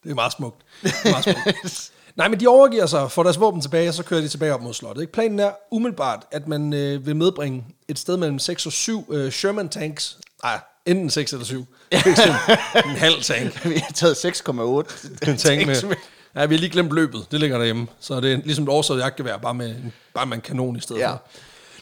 Det er meget smukt. Det er meget smukt. Nej, men de overgiver sig, får deres våben tilbage, og så kører de tilbage op mod slottet. Ikke? Planen er umiddelbart, at man øh, vil medbringe et sted mellem 6 og 7 øh, Sherman tanks. Nej, enten 6 eller 7. Ikke sådan en halv tank. <laughs> Vi har taget 6,8. En tank med. Ja, vi har lige glemt løbet. Det ligger derhjemme. Så det er ligesom et oversået jagtgevær, bare med, bare med en kanon i stedet Ja. for.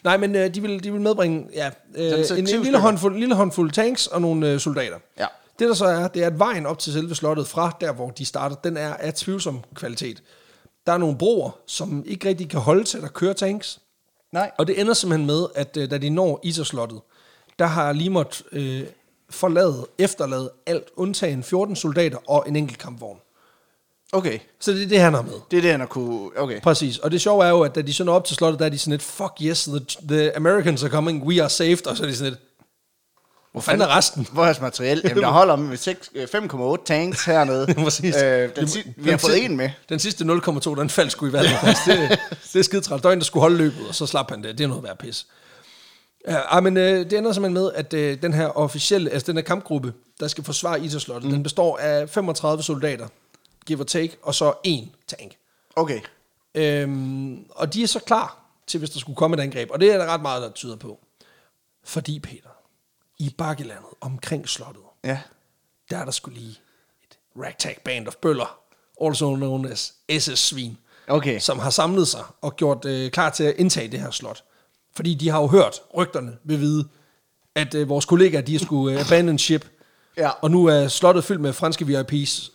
Nej, men øh, de, vil, de vil medbringe ja, øh, Så- så en, en lille, stykker. håndfuld, lille håndfuld tanks og nogle øh, soldater. Ja. Det der så er, det er, at vejen op til selve slottet fra der, hvor de starter, den er af tvivlsom kvalitet. Der er nogle broer, som ikke rigtig kan holde til at køre tanks. Nej. Og det ender simpelthen med, at øh, da de når Iserslottet, der har lige måttet øh, forlade, efterlade alt, undtagen 14 soldater og en enkelt kampvogn. Okay. Så det er det, han har med. Det er det, han har kunne... Okay. Præcis. Og det sjove er jo, at da de så når op til slottet, der er de sådan lidt, fuck yes, the, the Americans are coming, we are saved. Og så er de sådan lidt, hvor fanden er resten? Hvor er hans materiel? Jamen, der holder med seks- øh, 5,8 tanks hernede. <laughs> Præcis. Øh, den, si- vi har fået en med. Den sidste 0,2, den faldt sgu i vandet. faktisk. det, det er skide træt. Der en, der skulle holde løbet, og så slap han det. Det er noget værd pis. Ja, ej, men øh, det ender simpelthen med, at øh, den her officielle, altså den her kampgruppe, der skal forsvare Iserslottet, mm. den består af 35 soldater, give or take, og så en tank. Okay. Øhm, og de er så klar til, hvis der skulle komme et angreb. Og det er der ret meget, der tyder på. Fordi, Peter, i bakkelandet omkring slottet, Ja. der er der skulle lige et ragtag band of bøller, also known as SS-svin, Okay. som har samlet sig og gjort øh, klar til at indtage det her slot. Fordi de har jo hørt, rygterne vil vide, at øh, vores kollegaer, de skulle øh, abandon ship, Ja. og nu er slottet fyldt med franske VIP's,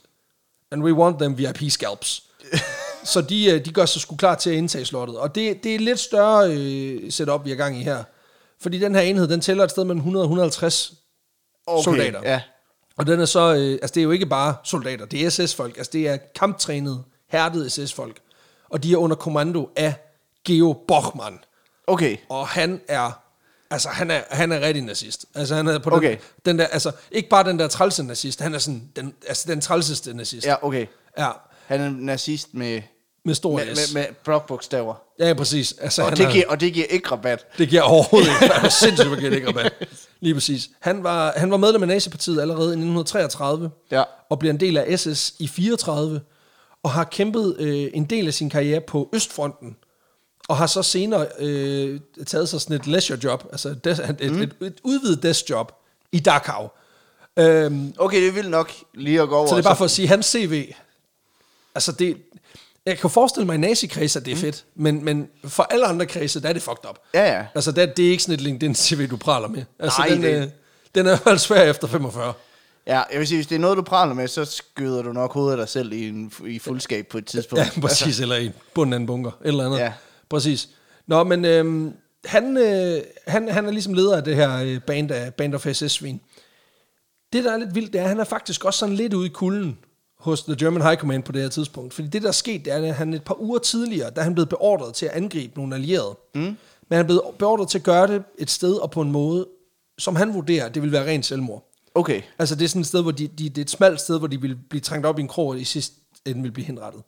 and we want them VIP scalps. <laughs> så de, øh, de gør sig sgu klar til at indtage slottet. Og det, det er lidt større øh, setup, vi har gang i her. Fordi den her enhed, den tæller et sted mellem 100 og 150 okay. soldater. Ja. Og den er så, øh, altså det er jo ikke bare soldater, det er SS-folk, altså det er kamptrænede, hærdede SS-folk. Og de er under kommando af Geo Bochmann. Okay. Og han er, altså han er, han er rigtig nazist. Altså han er på den, Okay. den der, altså ikke bare den der trælse nazist, han er sådan, den, altså den trælseste nazist. Ja, okay. ja Han er nazist med, med stor med, S. med, med blokbogstaver. Ja, præcis. Altså, Og han det, er- giver, og det giver ikke rabat. Det giver overhovedet ikke. Er <laughs> sindssygt, hvor giver det ikke rabat. Lige præcis. Han var, han var medlem af Nazipartiet allerede i 1933, Ja. og bliver en del af SS i 34, og har kæmpet øh, en del af sin karriere på Østfronten, og har så senere øh, taget sig sådan et leisure job, altså des, et, mm. et, et udvidet desk job i Dachau. Øhm, Okay, det vildt nok lige at gå over. så det er bare og for at sige, hans CV, altså det, jeg kan forestille mig i nazikredse, at det er fedt, men, men for alle andre kredse, der er det fucked up. Ja, ja. Altså det, det er ikke sådan et LinkedIn-CV, du praler med. Altså Nej, den, det- øh, den er jo svær efter 45. Ja, jeg vil sige, hvis det er noget, du praler med, så skyder du nok hovedet af dig selv i, en, i fuldskab på et tidspunkt. Ja, <laughs> præcis, altså. eller i bunden af en bunker, et eller andet. Ja. Præcis. Nå, men øhm, han, øh, han, han er ligesom leder af det her øh, band, af, band of SS-svin. Det, der er lidt vildt, det er, at han er faktisk også sådan lidt ude i kulden hos The German High Command på det her tidspunkt. Fordi det, der er sket, det er, at han et par uger tidligere, da han blev beordret til at angribe nogle allierede. Mm. Men han er blevet beordret til at gøre det et sted og på en måde, som han vurderer, det vil være rent selvmord. Okay. Altså det er sådan et sted, hvor de, de, det er et smalt sted, hvor de vil blive trængt op i en krog, og i sidst ende vil blive henrettet.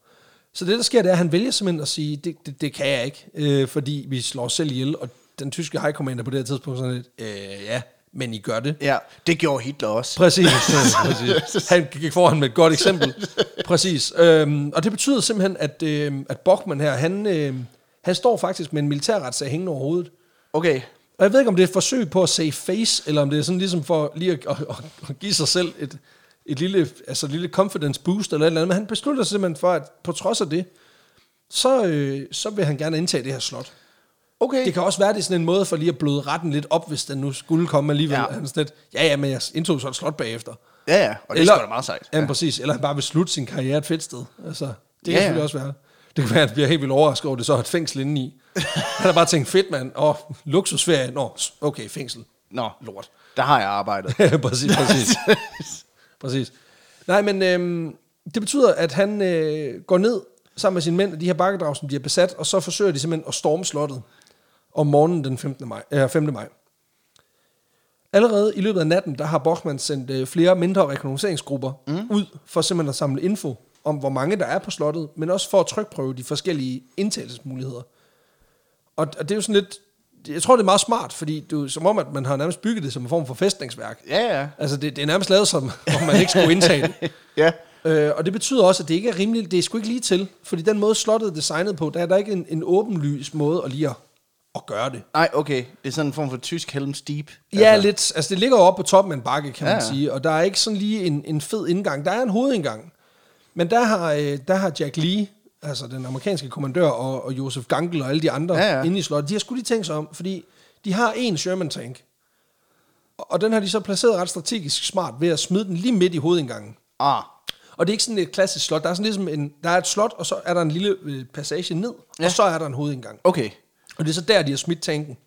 Så det, der sker, det er, at han vælger simpelthen at sige, det, det, det kan jeg ikke, øh, fordi vi slår os selv ihjel, og den tyske high commander på det her tidspunkt sådan lidt, øh, ja, men I gør det. Ja, det gjorde Hitler også. Præcis, <laughs> præcis. Han gik foran med et godt eksempel. Præcis. Øhm, og det betyder simpelthen, at, øh, at Bochmann her, han, øh, han står faktisk med en militærretssag hængende over hovedet. Okay. Og jeg ved ikke, om det er et forsøg på at save face, eller om det er sådan ligesom for lige at, at, at, at give sig selv et, et lille, altså et lille confidence boost eller et eller andet. Men han beslutter sig simpelthen for, at på trods af det, så, øh, så vil han gerne indtage det her slot. Okay. Det kan også være, det er sådan en måde for lige at bløde retten lidt op, hvis den nu skulle komme alligevel. Ja. Ja. Han sådan lidt, ja, ja, men jeg indtog så et slot bagefter. Ja, ja, og det er sgu da meget sejt. Ja, præcis. Eller han bare vil slutte sin karriere et fedt sted. Altså, det kan Ja, ja. selvfølgelig også være. Det kan være, at han bliver helt vildt overrasket over, det så er et fængsel indeni. <laughs> han har bare tænkt, fedt mand, åh, luksusferie. Nå, okay, fængsel. Nå, Lort. der har jeg arbejdet. <laughs> præcis, præcis. <laughs> præcis. Nej, men øhm, det betyder, at han øh, går ned sammen med sine mænd, og de her bakkedrag, som de har besat, og så forsøger de simpelthen at storme slottet om morgenen den 15. Maj, øh, 5. maj. Allerede i løbet af natten, der har Bochmann sendt øh, flere mindre rekognosceringsgrupper mm. ud for simpelthen at samle info om, hvor mange der er på slottet, men også for at trykprøve de forskellige indtagelsesmuligheder. Og, og det er jo sådan lidt, jeg tror det er meget smart, fordi du, som om, at man har nærmest bygget det som en form for fæstningsværk. Ja, ja. Altså det, det er nærmest lavet som, om man ikke skulle indtage det. <laughs> Ja. Øh, og det betyder også, at det ikke er rimeligt, det er sgu ikke lige til, fordi den måde slottet er designet på, der er der ikke en, en åbenlys måde at lige at, at gøre det. Nej, okay. Det er sådan en form for tysk Helm's Deep. Ja, altså. lidt. Altså, det ligger jo oppe på toppen af en bakke, kan man Ja, ja. sige. Og der er ikke sådan lige en, en fed indgang. Der er en hovedindgang. Men der har, øh, der har Jack Lee, altså den amerikanske kommandør, og, og Joseph Gangel og alle de andre Ja, ja. inde i slottet, de har sgu lige tænkt sig om, fordi de har en Sherman-tank. Og og den har de så placeret ret strategisk smart ved at smide den lige midt i hovedindgangen. Ah, Og det er ikke sådan et klassisk slot. Der er sådan ligesom en, der er et slot, og så er der en lille øh, passage ned, ja. Og så er der en hovedindgang. okay. Og det er så der, de har smidt tanken.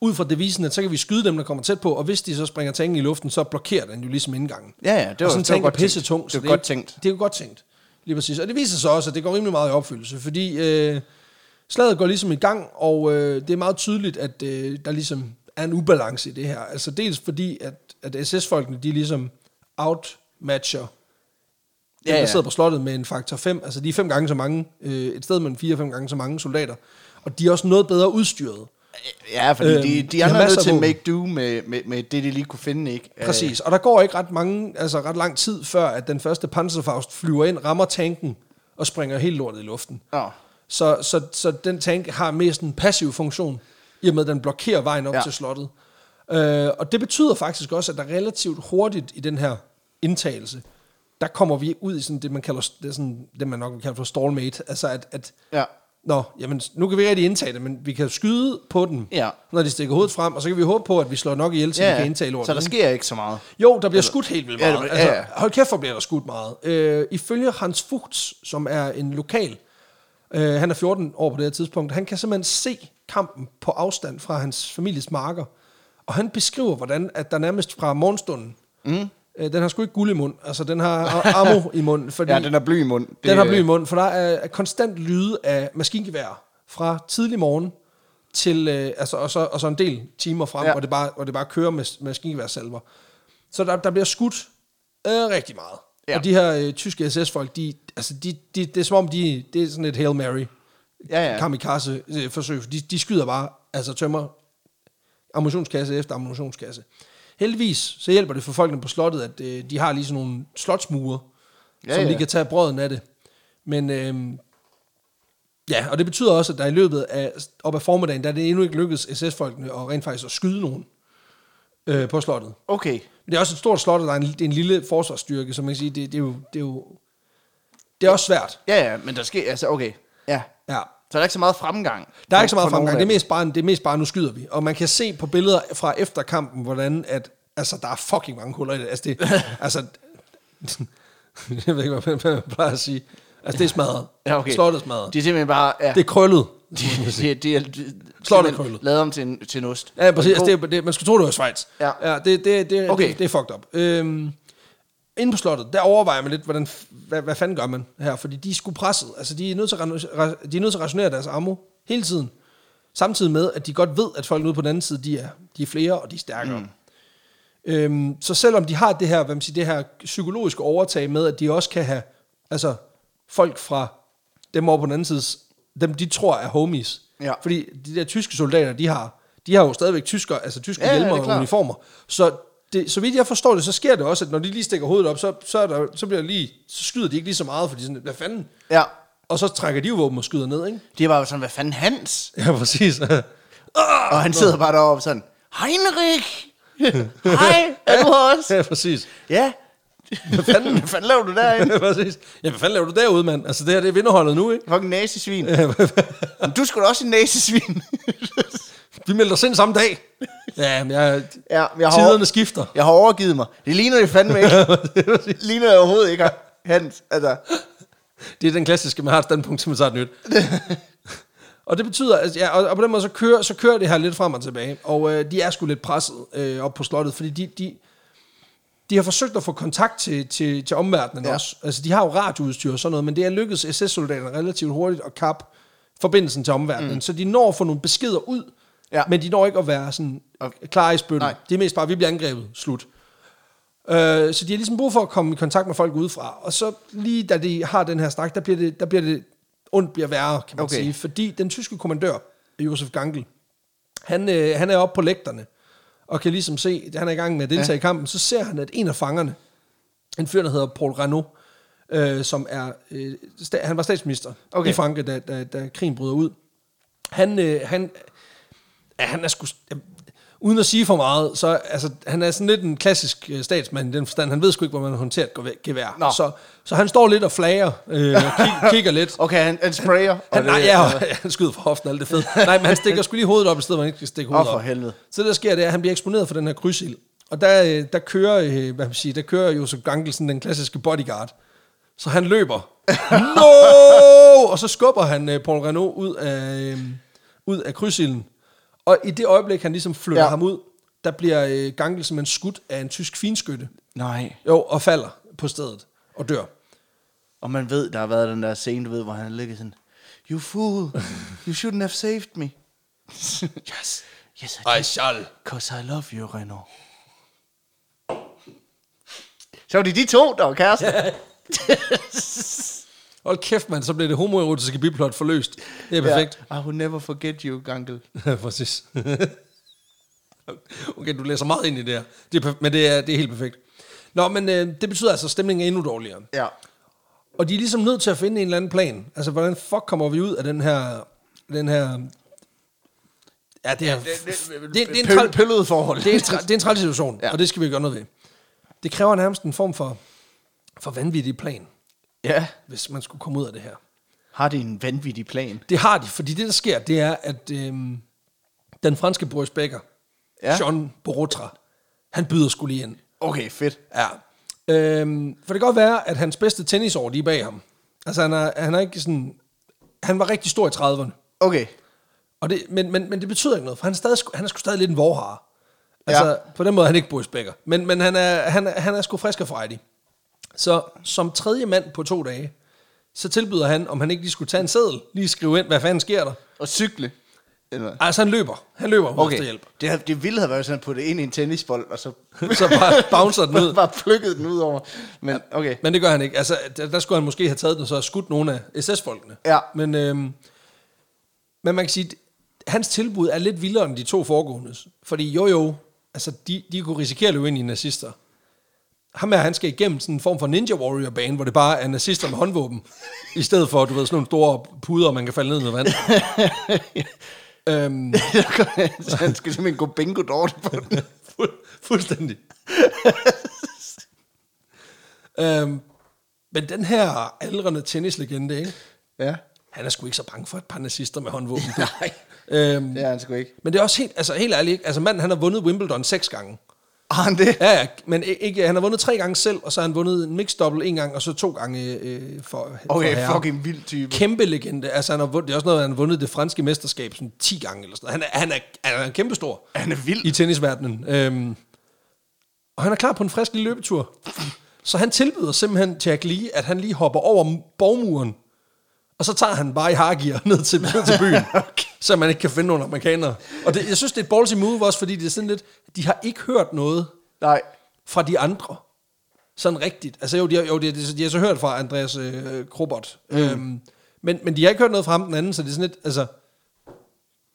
Ud fra devisen, at så kan vi skyde dem, der kommer tæt på, og hvis de så springer tanken i luften, så blokerer den jo ligesom indgangen. Ja, ja, det var, og sådan det var godt tænkt. pisse tung. Det var godt tænkt. Det er jo godt tænkt. Lige præcis. Og det viser sig også, at det går rimelig meget i opfyldelse, fordi øh, slaget går ligesom i gang, og øh, det er meget tydeligt, at øh, der ligesom er en ubalance i det her. Altså dels fordi, at, at SS-folkene, de ligesom outmatcher ja, Ja, der sidder på slottet med en faktor 5. Altså de er fem gange så mange, øh, et sted mellem fire og fem gange så mange soldater. Og de er også noget bedre udstyret. Ja, fordi Øhm, de, de andre er nødt til at make do med, med, med det, de lige kunne finde, ikke? Præcis. Og der går ikke ret mange, altså ret lang tid før, at den første Panzerfaust flyver ind, rammer tanken og springer helt lortet i luften. Øh, Nå. Så, så, så den tank har mest en passiv funktion, i og med at den blokerer vejen op ja. Ja. til slottet. Øh, og det betyder faktisk også, at der relativt hurtigt i den her indtagelse, der kommer vi ud i sådan det, man kalder, det, sådan, det man nok vil kalde for stallmate. Altså at, at Ja. Nå, jamen, nu kan vi ikke rigtig indtage det, men vi kan skyde på den, Ja. når de stikker hovedet frem, og så kan vi håbe på, at vi slår nok ihjel, så Ja, vi kan ja. indtage lortet. Så der sker ikke så meget. Jo, der bliver skudt helt vildt Ja, meget. det- altså, ja, ja. Hold kæft, hvor bliver der skudt meget. Øh, ifølge Hans Fuchs, som er en lokal, øh, han er 14 år på det her tidspunkt, han kan simpelthen se kampen på afstand fra hans families marker. Og han beskriver, hvordan at der nærmest fra morgenstunden, mm. Øh, den har sgu ikke guld i mund, altså den har ammo i munden, fordi Ja, den er bly i mund. den har bly i munden, for der er, konstant lyde af maskingevær fra tidlig morgen til, øh, altså, og, så, og så en del timer frem, ja. Hvor, det bare, hvor det bare kører med maskingeværsalver. Så der, der bliver skudt øh, rigtig meget. Ja. Ja. Og de her øh, tyske SS-folk, de, altså, de, de, det er som om, de, det er sådan et Hail Mary Ja, ja. kamikaze-forsøg. De, de skyder bare, altså tømmer ammunitionskasse efter ammunitionskasse. Heldigvis så hjælper det for folkene på slottet, at øh, de har lige sådan nogle slotsmure, ja, som ja. de kan tage brøden af det. Men øh, ja, og det betyder også, at der i løbet af, op ad formiddagen, der er det endnu ikke lykkedes SS-folkene at rent faktisk at skyde nogen øh, på slottet. Okay. Men det er også et stort slot, og der er en, det er en lille forsvarsstyrke, så man kan sige, det, det, er jo, det er jo det er også svært. Ja, ja, men der sker, altså, okay. Ja. Ja. Så der er ikke så meget fremgang. Der er for- ikke så meget fremgang. Det er, mest bare, det er mest bare, nu skyder vi. Og man kan se på billeder fra efter kampen, hvordan at, altså, der er fucking mange huller i det. Altså, det, <laughs> altså, <laughs> jeg ved ikke, hvad man- plejer at sige. Altså, det er smadret. Ja, okay. Slottet er smadret. De er simpelthen bare... Ja, Det er krøllet. de, de, de, de, de, Slottet er krøllet. lavet om til en, til en ost. Ja, præcis. Altså, det, er- det, man skulle tro, det var Schweiz. Ja. ja det, det, det, Okay. det, det er fucked up. Øhm, inde på slottet, der overvejer man lidt, hvordan, hvad, hvad fanden gør man her? Fordi de er sgu presset. Altså, de er nødt til at, de er nødt til at rationere deres ammo hele tiden. Samtidig med, at de godt ved, at folk ude på den anden side, de er, de er flere, og de er stærkere. Mm. Øhm, så selvom de har det her, hvad man siger, det her psykologiske overtag med, at de også kan have altså, folk fra dem over på den anden side, dem de tror er homies. Ja. Fordi de der tyske soldater, de har, de har jo stadigvæk tysker, altså tyske Ja, ja, hjelmer er og uniformer. Så det, så vidt jeg forstår det, så sker det også, at når de lige stikker hovedet op, så, så, er der, så, bliver lige, så skyder de ikke lige så meget, fordi sådan, hvad fanden? Ja. Og så trækker de jo våben og skyder ned, ikke? De var jo sådan, hvad fanden Hans? Ja, prææs. <laughs> Og han sidder bare deroppe sådan, Heinrich! <laughs> Hej, er du også? ja, præcis. Ja. <laughs> Hvad fanden, hvad fanden laver du derinde? Præcis. Ja, hvad fanden laver du derude, mand? Altså, det her, det er vinderholdet nu, ikke? Fucking nazisvin. Men du skulle også en nazisvin. Vi melder os ind samme dag. Ja, men jeg, ja, jeg har, tiderne skifter. jeg har overgivet mig. Det ligner det fandme ikke. <laughs> det ligner det overhovedet ikke. Hans, altså. Det er den klassiske, man har et standpunkt til, man tager et nyt. <laughs> og det betyder, at ja, og, og på den måde, så kører, så kører det her lidt frem og tilbage. Og øh, de er sgu lidt presset øh, op på slottet, fordi de, de, de har forsøgt at få kontakt til, til, til omverdenen ja. Også. Altså, de har jo radioudstyr og sådan noget, men det er lykkedes SS-soldaterne relativt hurtigt at kappe forbindelsen til omverdenen. Mm. Så de når at få nogle beskeder ud. Ja. men de når ikke at være sådan klar i spytten. Nej. Det er mest bare, vi bliver angrebet. Slut. Øh, så de har ligesom brug for at komme i kontakt med folk udefra. Og så lige da de har den her snak, der bliver det, der bliver det ondt bliver værre, kan man okay. Sige. Fordi den tyske kommandør, Josef Gangl, han, øh, han er oppe på lægterne, og kan ligesom se, at han er i gang med at deltage ja. i kampen, så ser han, at en af fangerne, en fyr, der hedder Paul Renault, øh, som er, øh, sta- han var statsminister okay. I Frankrig, da, da, da krigen bryder ud. Han, øh, han, ja, han er sgu, uden at sige for meget, så altså, han er sådan lidt en klassisk øh, statsmand i den forstand. Han ved sgu ikke, hvordan man håndterer et gevær-. Nå. Så, så han står lidt og flager, øh, og kig, <laughs> kigger lidt. Okay, han, han sprayer. og Han, nej, ja, <laughs> han skyder for hoften, alt det fedt. Nej, men han stikker sgu lige hovedet op, i stedet hvor han ikke skal stikke hovedet Åh, for op. helvede. Så det, der sker, det at han bliver eksponeret for den her krydsild. Og der, øh, der kører, øh, hvad man siger, der kører Josef Gangelsen, den klassiske bodyguard. Så han løber. <laughs> no! Og så skubber han øh, Paul Renault ud af, øh, ud af krydsilden. Og i det øjeblik, han ligesom flytter ja. Ham ud, der bliver øh, Gangel simpelthen skudt af en tysk finskytte. Nej. Jo, og falder på stedet og dør. Og man ved, der har været den der scene, du ved, hvor han ligger sådan, You fool, you shouldn't have saved me. <laughs> yes, yes I did, shall. cause I love you, Renault. Så var det de to, der var kærester. <laughs> Hold kæft, mand, så bliver det homoerotiske biplot forløst. Det er perfekt. I will never forget you, Gangle. <laughs> Ja, præcis. <laughs> okay, du læser meget ind i det her. Det er, men det er, det er helt perfekt. Nå, men øh, det betyder altså, at stemningen er endnu dårligere. Ja. Og de er ligesom nødt til at finde en eller anden plan. Altså, hvordan fuck kommer vi ud af den her... Den her ja, det er... Det, det, det, det, er en træl- Pøllede forhold. det er en, tra- det er en træls situation, ja. Ja. og det skal vi gøre noget ved. Det kræver nærmest en form for, for vanvittig plan, Ja. hvis man skulle komme ud af det her. Har de en vanvittig plan? Det har de, fordi det, der sker, det er, at øhm, den franske Boris Becker, ja. John Borotra, han byder skulle lige ind. Okay, fedt. Ja. Øhm, for det kan godt være, at hans bedste tennisår, de er bag ham. Altså, han er, han er ikke sådan... Han var rigtig stor i 30'erne. Okay. Og det, men, men, men det betyder ikke noget, for han er, stadig, han er sgu stadig lidt en vorhare. Altså, ja. på den måde er han ikke Boris Becker. Men, men han, er, han, er, han er sgu frisk og frejdig. Så som tredje mand på to dage, så tilbyder han, om han ikke lige skulle tage en seddel, lige skrive ind, hvad fanden sker der. Og cykle. Eller? Altså, han løber. Han løber okay. Efter hjælp. Det, det ville have været sådan at putte ind i en tennisbold, og så <laughs> Så bare bouncer den ud. <laughs> bare plukket den ud over. Men okay. Men det gør han ikke. Altså, der, der skulle han måske have taget den og så skudt nogle af SS-folkene. Ja. Men, øhm, men man kan sige, at hans tilbud er lidt vildere end de to foregående. Fordi jo jo, altså de, de kunne risikere at løbe ind i nazister. Ham her, han skal igennem sådan en form for Ninja Warrior-bane, hvor det bare er nazister med håndvåben, <laughs> i stedet for, du ved, sådan nogle store puder, man kan falde ned med vand. <laughs> øhm, så <laughs> han skal simpelthen gå bingo dårligt på den. Fu- fuldstændig. øhm, men den her aldrende tennislegende, ikke? Ja. han er sgu ikke så bange for et par nazister med håndvåben. Nej. øhm, Det er han sgu ikke. men det er også helt, altså helt ærligt, ikke? altså manden han har vundet Wimbledon seks gange. Har han det? Ja, ja, men ikke, han har vundet tre gange selv, og så har han vundet en mixed double en gang, og så to gange øh, for, for Okay, herrer. fucking vild type. Kæmpe legende. Altså, han har vundet, det er også noget, han har vundet det franske mesterskab sådan 10 gange eller sådan noget. Han er, han er, han er kæmpe stor Han er vild. i tennisverdenen. Øhm, og han er klar på en frisk lille løbetur. Så han tilbyder simpelthen Jack Lee, at han lige hopper over borgmuren, og så tager han bare i hargear ned til, ned til byen, <laughs> okay. Så man ikke kan finde nogen amerikanere. Og det, jeg synes, det er et ballsy move også, fordi det er sådan lidt, de har ikke hørt noget Nej. fra de andre. Sådan rigtigt. Altså jo, de har, jo, de, de, de har så hørt fra Andreas øh, Krobot. Mm. Øhm, men, men de har ikke hørt noget fra ham den anden, så det er sådan lidt, altså,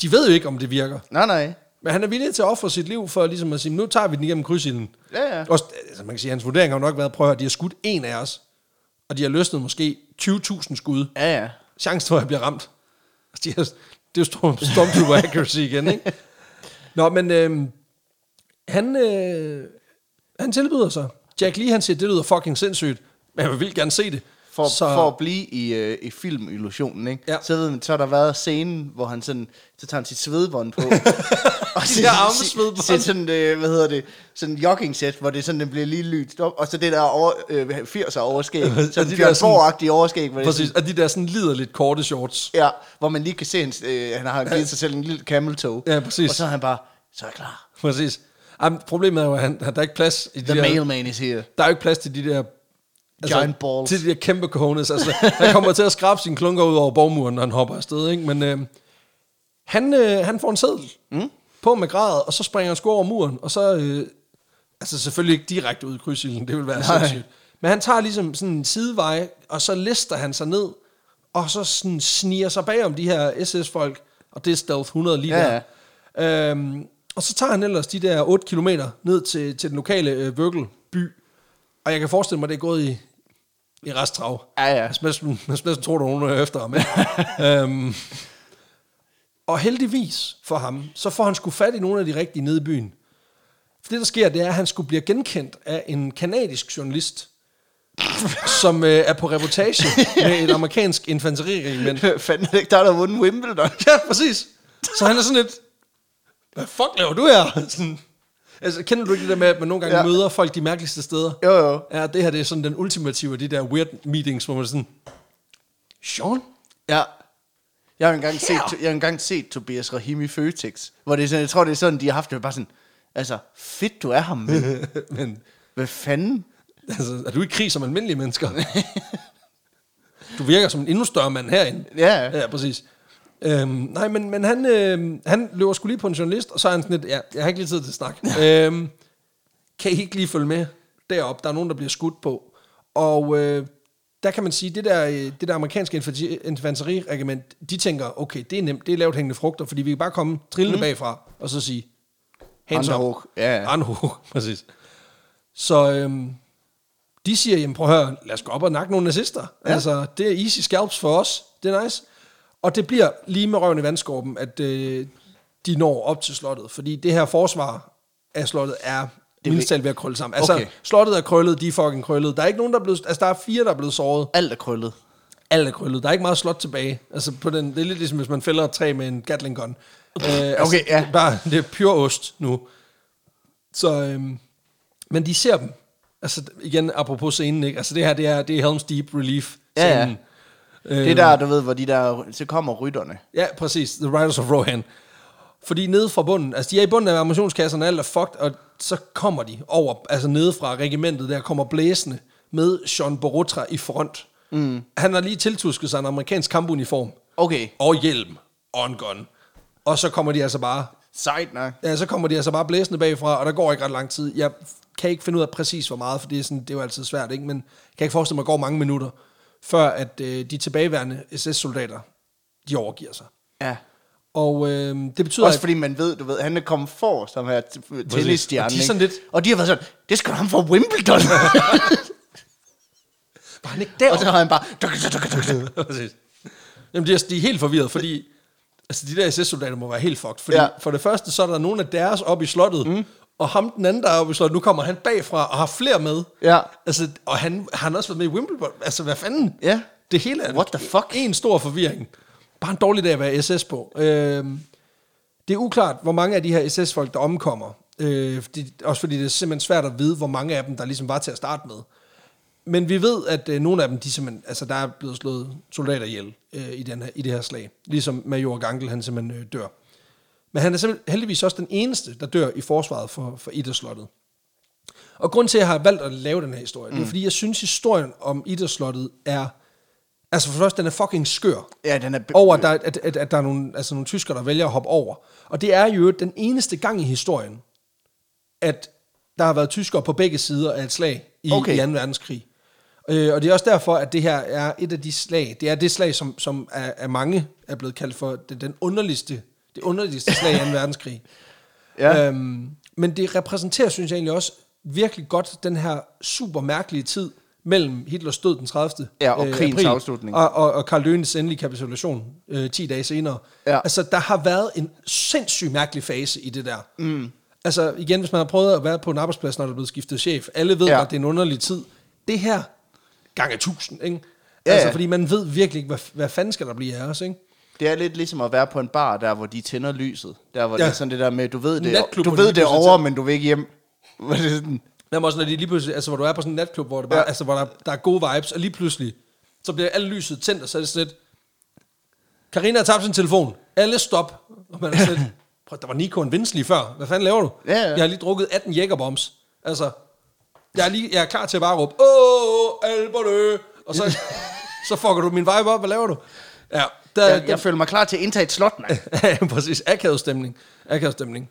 de ved jo ikke, om det virker. Nej, nej. Men han er villig til at ofre sit liv for ligesom at sige, nu tager vi den igennem krydsilden. Ja, ja. Også, altså man kan sige, hans vurdering har nok været, prøv at høre, de har skudt en af os, og de har løsnet måske 20.000 skud. Ja, ja. Chancen for, at jeg bliver ramt. Altså, de har, det er jo storm, stormtrooper accuracy igen, ikke? Nå, men øh, han, øh, han tilbyder sig. Jack Lee, han siger, det lyder fucking sindssygt, men jeg vil gerne se det. For, så... for at blive i, øh, i filmillusionen, ikke? Ja. Så, ved man, så har der været scenen, hvor han sådan, så tager han sit svedbånd på. <laughs> og De der armesvedbånd. Så sådan, øh, hvad hedder det, sådan en jogging set, hvor det sådan, det bliver lige lyt op, og så det der over, øh, 80'er overskæg, sådan de Bjørn sådan- Borg-agtige overskæg, hvor, det er Præcis, og de der sådan lider lidt korte shorts. sådan, ja, hvor man lige kan se, hans, øh, han har givet sig selv en lille camel toe. Ja, præcis. Og så er han bare, så er jeg klar. Præcis. Jamen, problemet er jo, at han, der er ikke plads i de The der, mailman is here. Der er jo ikke plads til de der... Giant balls. Til de der kæmpe cojones. Altså, han kommer til at skrabe sine klunker ud over borgmuren, når han hopper afsted. Ikke? Men øh, han, øh, han får en seddel mm. på med gradet, og så springer han sgu over muren, og så... Øh, altså selvfølgelig ikke direkte ud i krydsilden, det vil være Nej. sindssygt. Men han tager ligesom sådan en sidevej, og så lister han sig ned, og så sådan sniger sig bagom de her SS-folk, og det er Stealth 100 lige Ja, der. Øhm, og så tager han ellers de der 8 kilometer ned til, til den lokale øh, Vørgelby. Og jeg kan forestille mig, at det er gået i, i resttrav. Ja, ja. Næsten, næsten tro, der er nogen er efter ham. <laughs> øhm, og heldigvis for ham, så får han sgu fat i nogle af de rigtige nede i byen. For det, der sker, det er, at han skulle blive genkendt af en kanadisk journalist, som øh, er på reportage med et amerikansk infanteriregiment. <laughs> Fanden er ikke der, der vundet Wimbledon? Ja, præcis. Så han er sådan lidt, hvad fuck laver du her? Sådan, altså, kender du ikke det der med, at man nogle gange Ja. møder folk de mærkeligste steder? Jo, jo. Ja, det her det er sådan den ultimative af de der weird meetings, hvor man er sådan, Sean? Ja. Jeg har engang set, jeg har engang set Tobias Rahim i Føtex, hvor det er sådan, jeg tror, det er sådan, de har haft det bare sådan, altså, fedt du er ham, men <laughs> Men hvad fanden? altså, er du i krig som almindelige mennesker? <laughs> du virker som en endnu større mand herinde. Ja. Ja, præcis. Øhm, nej, men, men han, øh, han løber skulle lige på en journalist, og så er han sådan lidt, ja, jeg har ikke lige tid til at snakke. øhm, kan I ikke lige følge med derop? Der er nogen, der bliver skudt på. Og øh, der kan man sige, det der, øh, det der amerikanske infanteri- infanteriregiment, de tænker, okay, det er nemt, det er lavt hængende frugter, fordi vi kan bare komme trillende mm. bagfra, og så sige, hands up. Ja, ja. Underhook, <laughs> præcis. Så øhm, de siger, jamen prøv at høre, lad os gå op og nakke nogle nazister. Ja. Altså, det er easy scalps for os. Det er nice. Og det bliver lige med røven i vandskorben, at øh, de når op til slottet. Fordi det her forsvar af slottet er mildt talt ved at krølle sammen. Altså, Okay. slottet er krøllet, de er fucking krøllet. Der er ikke nogen, der er blevet... Altså, der er fire, der er blevet såret. Alt er krøllet. Alt er krøllet. Der er ikke meget slot tilbage. Altså, på den, det er lidt ligesom, hvis man fælder et træ med en Gatling gun. Øh, altså, Okay, ja. det er Bare, det er pure ost nu. Så, øhm, men de ser dem. Altså, igen, apropos scenen, ikke? Altså, det her, det er, det er Helm's Deep Relief. Ja, ja. Det er der, du ved, hvor de der, så kommer rytterne. Ja, præcis. The Riders of Rohan. Fordi nede fra bunden, altså de er i bunden af ammunitionskasserne, alt er fucked, og så kommer de over, altså nede fra regimentet, der kommer blæsende med Sean Borotra i front. Mm. Han har lige tiltusket sig en amerikansk kampuniform, Okay, og hjelm, og en gun. Og så kommer de altså bare, sejt nok. ja, så kommer de altså bare blæsende bagfra, og der går ikke ret lang tid. Jeg kan ikke finde ud af præcis, hvor meget, for det er, sådan, det er jo altid svært, ikke? men kan ikke forestille mig, at der går mange minutter, før at øh, de tilbageværende SS-soldater, de overgiver sig. Ja. Og øh, det betyder, Også at fordi man ved, du ved, han er kommet for som her tennisstjerne. Og de er sådan lidt- Og de har været sådan, det skal ham fra Wimbledon. <laughs> var han ikke der? og så har han bare... <laughs> Jamen, de er, de er helt forvirret, fordi altså, de der SS-soldater må være helt fucked. Fordi Ja. for det første, så er der nogen af deres oppe i slottet, mm. Og ham den anden, der er slottet, nu kommer han bagfra og har flere med. Ja. Altså, og han, han har også været med i Wimbledon. Altså, hvad fanden? Ja. Det hele er What the fuck? en stor forvirring. Bare en dårlig dag at være SS på. Øhm, det er uklart, hvor mange af de her SS-folk, der omkommer. Øh, fordi, også fordi det er simpelthen svært at vide, hvor mange af dem, der ligesom var til at starte med. Men vi ved, at øh, nogle af dem, de simpelthen, altså der er blevet slået soldater ihjel øh, i, den her, i det her slag. Ligesom major Gangel, han simpelthen øh, dør. Men han er simpelthen heldigvis også den eneste, der dør i forsvaret for, for Idrætsslottet. Og grund til, at jeg har valgt at lave den her historie, mm. det er fordi, jeg synes, historien om Idrætsslottet er... Altså for det første, den er fucking skør Ja, den er... over, at der, at, at, at der er nogle, altså nogle tyskere, der vælger at hoppe over. Og det er jo den eneste gang i historien, at der har været tyskere på begge sider af et slag i, Okay. i 2. verdenskrig. Øh, og det er også derfor, at det her er et af de slag, det er det slag, som, som af, af mange er blevet kaldt for det, den underligste, det underligste slag i 2. verdenskrig. <laughs> Ja. Øhm, men det repræsenterer, synes jeg egentlig også, virkelig godt den her super mærkelige tid mellem Hitlers død den 30. Ja, og krigens april, afslutning. Og, og, og Karl Lønes endelige kapitulation øh, 10 dage senere. Ja. Altså, der har været en sindssygt mærkelig fase i det der. Mm. Altså, igen, hvis man har prøvet at være på en arbejdsplads, når der er blevet skiftet chef, alle ved, Ja. ja. at det er en underlig tid. Det her, gange tusind, ikke? Ja, altså, ja. fordi man ved virkelig ikke, hvad, hvad fanden skal der blive af os, ikke? Det er lidt ligesom at være på en bar, der hvor de tænder lyset. Der hvor ja. Det er sådan det der med, du ved det, Natklub, du ved de det lige er over, men du vil ikke hjem. <laughs> Hvor det sådan, Jamen også, når de lige pludselig, altså hvor du er på sådan en natklub, hvor, det bare, Ja. altså, hvor der, der er gode vibes, og lige pludselig, så bliver alle lyset tændt, og så er det sådan lidt, Karina har tabt sin telefon, alle stop, og man er sådan lidt, <laughs> Prøv, der var Nico en vindslig før. Hvad fanden laver du? Ja, ja. Jeg har lige drukket 18 Jägerbombs. Altså, jeg er, lige, jeg er klar til at bare råbe, åh, Alberne! Og så, <laughs> så fucker du min vibe op. Hvad laver du? Ja, der, Jeg, jeg føler mig klar til at indtage et slot, mand. <laughs> ja, præcis. Akavet stemning. Akavet stemning.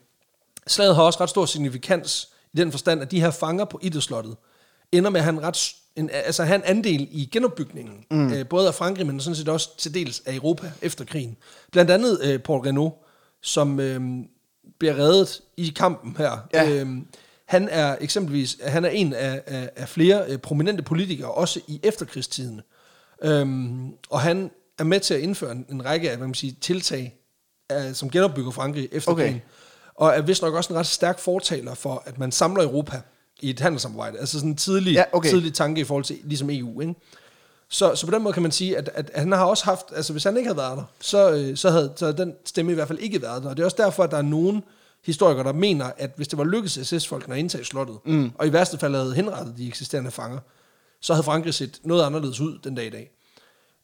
Slaget har også ret stor signifikans i den forstand, at de her fanger på idrætslottet ender med at have en, ret, en, altså have en andel i genopbygningen, mm. øh, både af Frankrig, men sådan set også til dels af Europa efter krigen. Blandt andet øh, Paul Renault, som øh, bliver reddet i kampen her. Ja. Øh, han er eksempelvis han er en af, af, af flere øh, prominente politikere, også i efterkrigstiden. Øhm, og han er med til at indføre en, en række af hvad man siger, tiltag, øh, som genopbygger Frankrig efter Okay. krigen. Og er vist nok også en ret stærk fortaler for, at man samler Europa i et handelssamarbejde. Altså sådan en tidlig, Ja, okay. tidlig tanke i forhold til ligesom EU. Ikke? Så, så på den måde kan man sige, at, at han har også haft, altså hvis han ikke havde været der, så, øh, så, havde, så havde den stemme i hvert fald ikke været der. Og det er også derfor, at der er nogen historikere, der mener, at hvis det var lykkedes SS-folkene at indtage slottet, mm. og i værste fald havde henrettet de eksisterende fanger, så havde Frankrig set noget anderledes ud den dag i dag.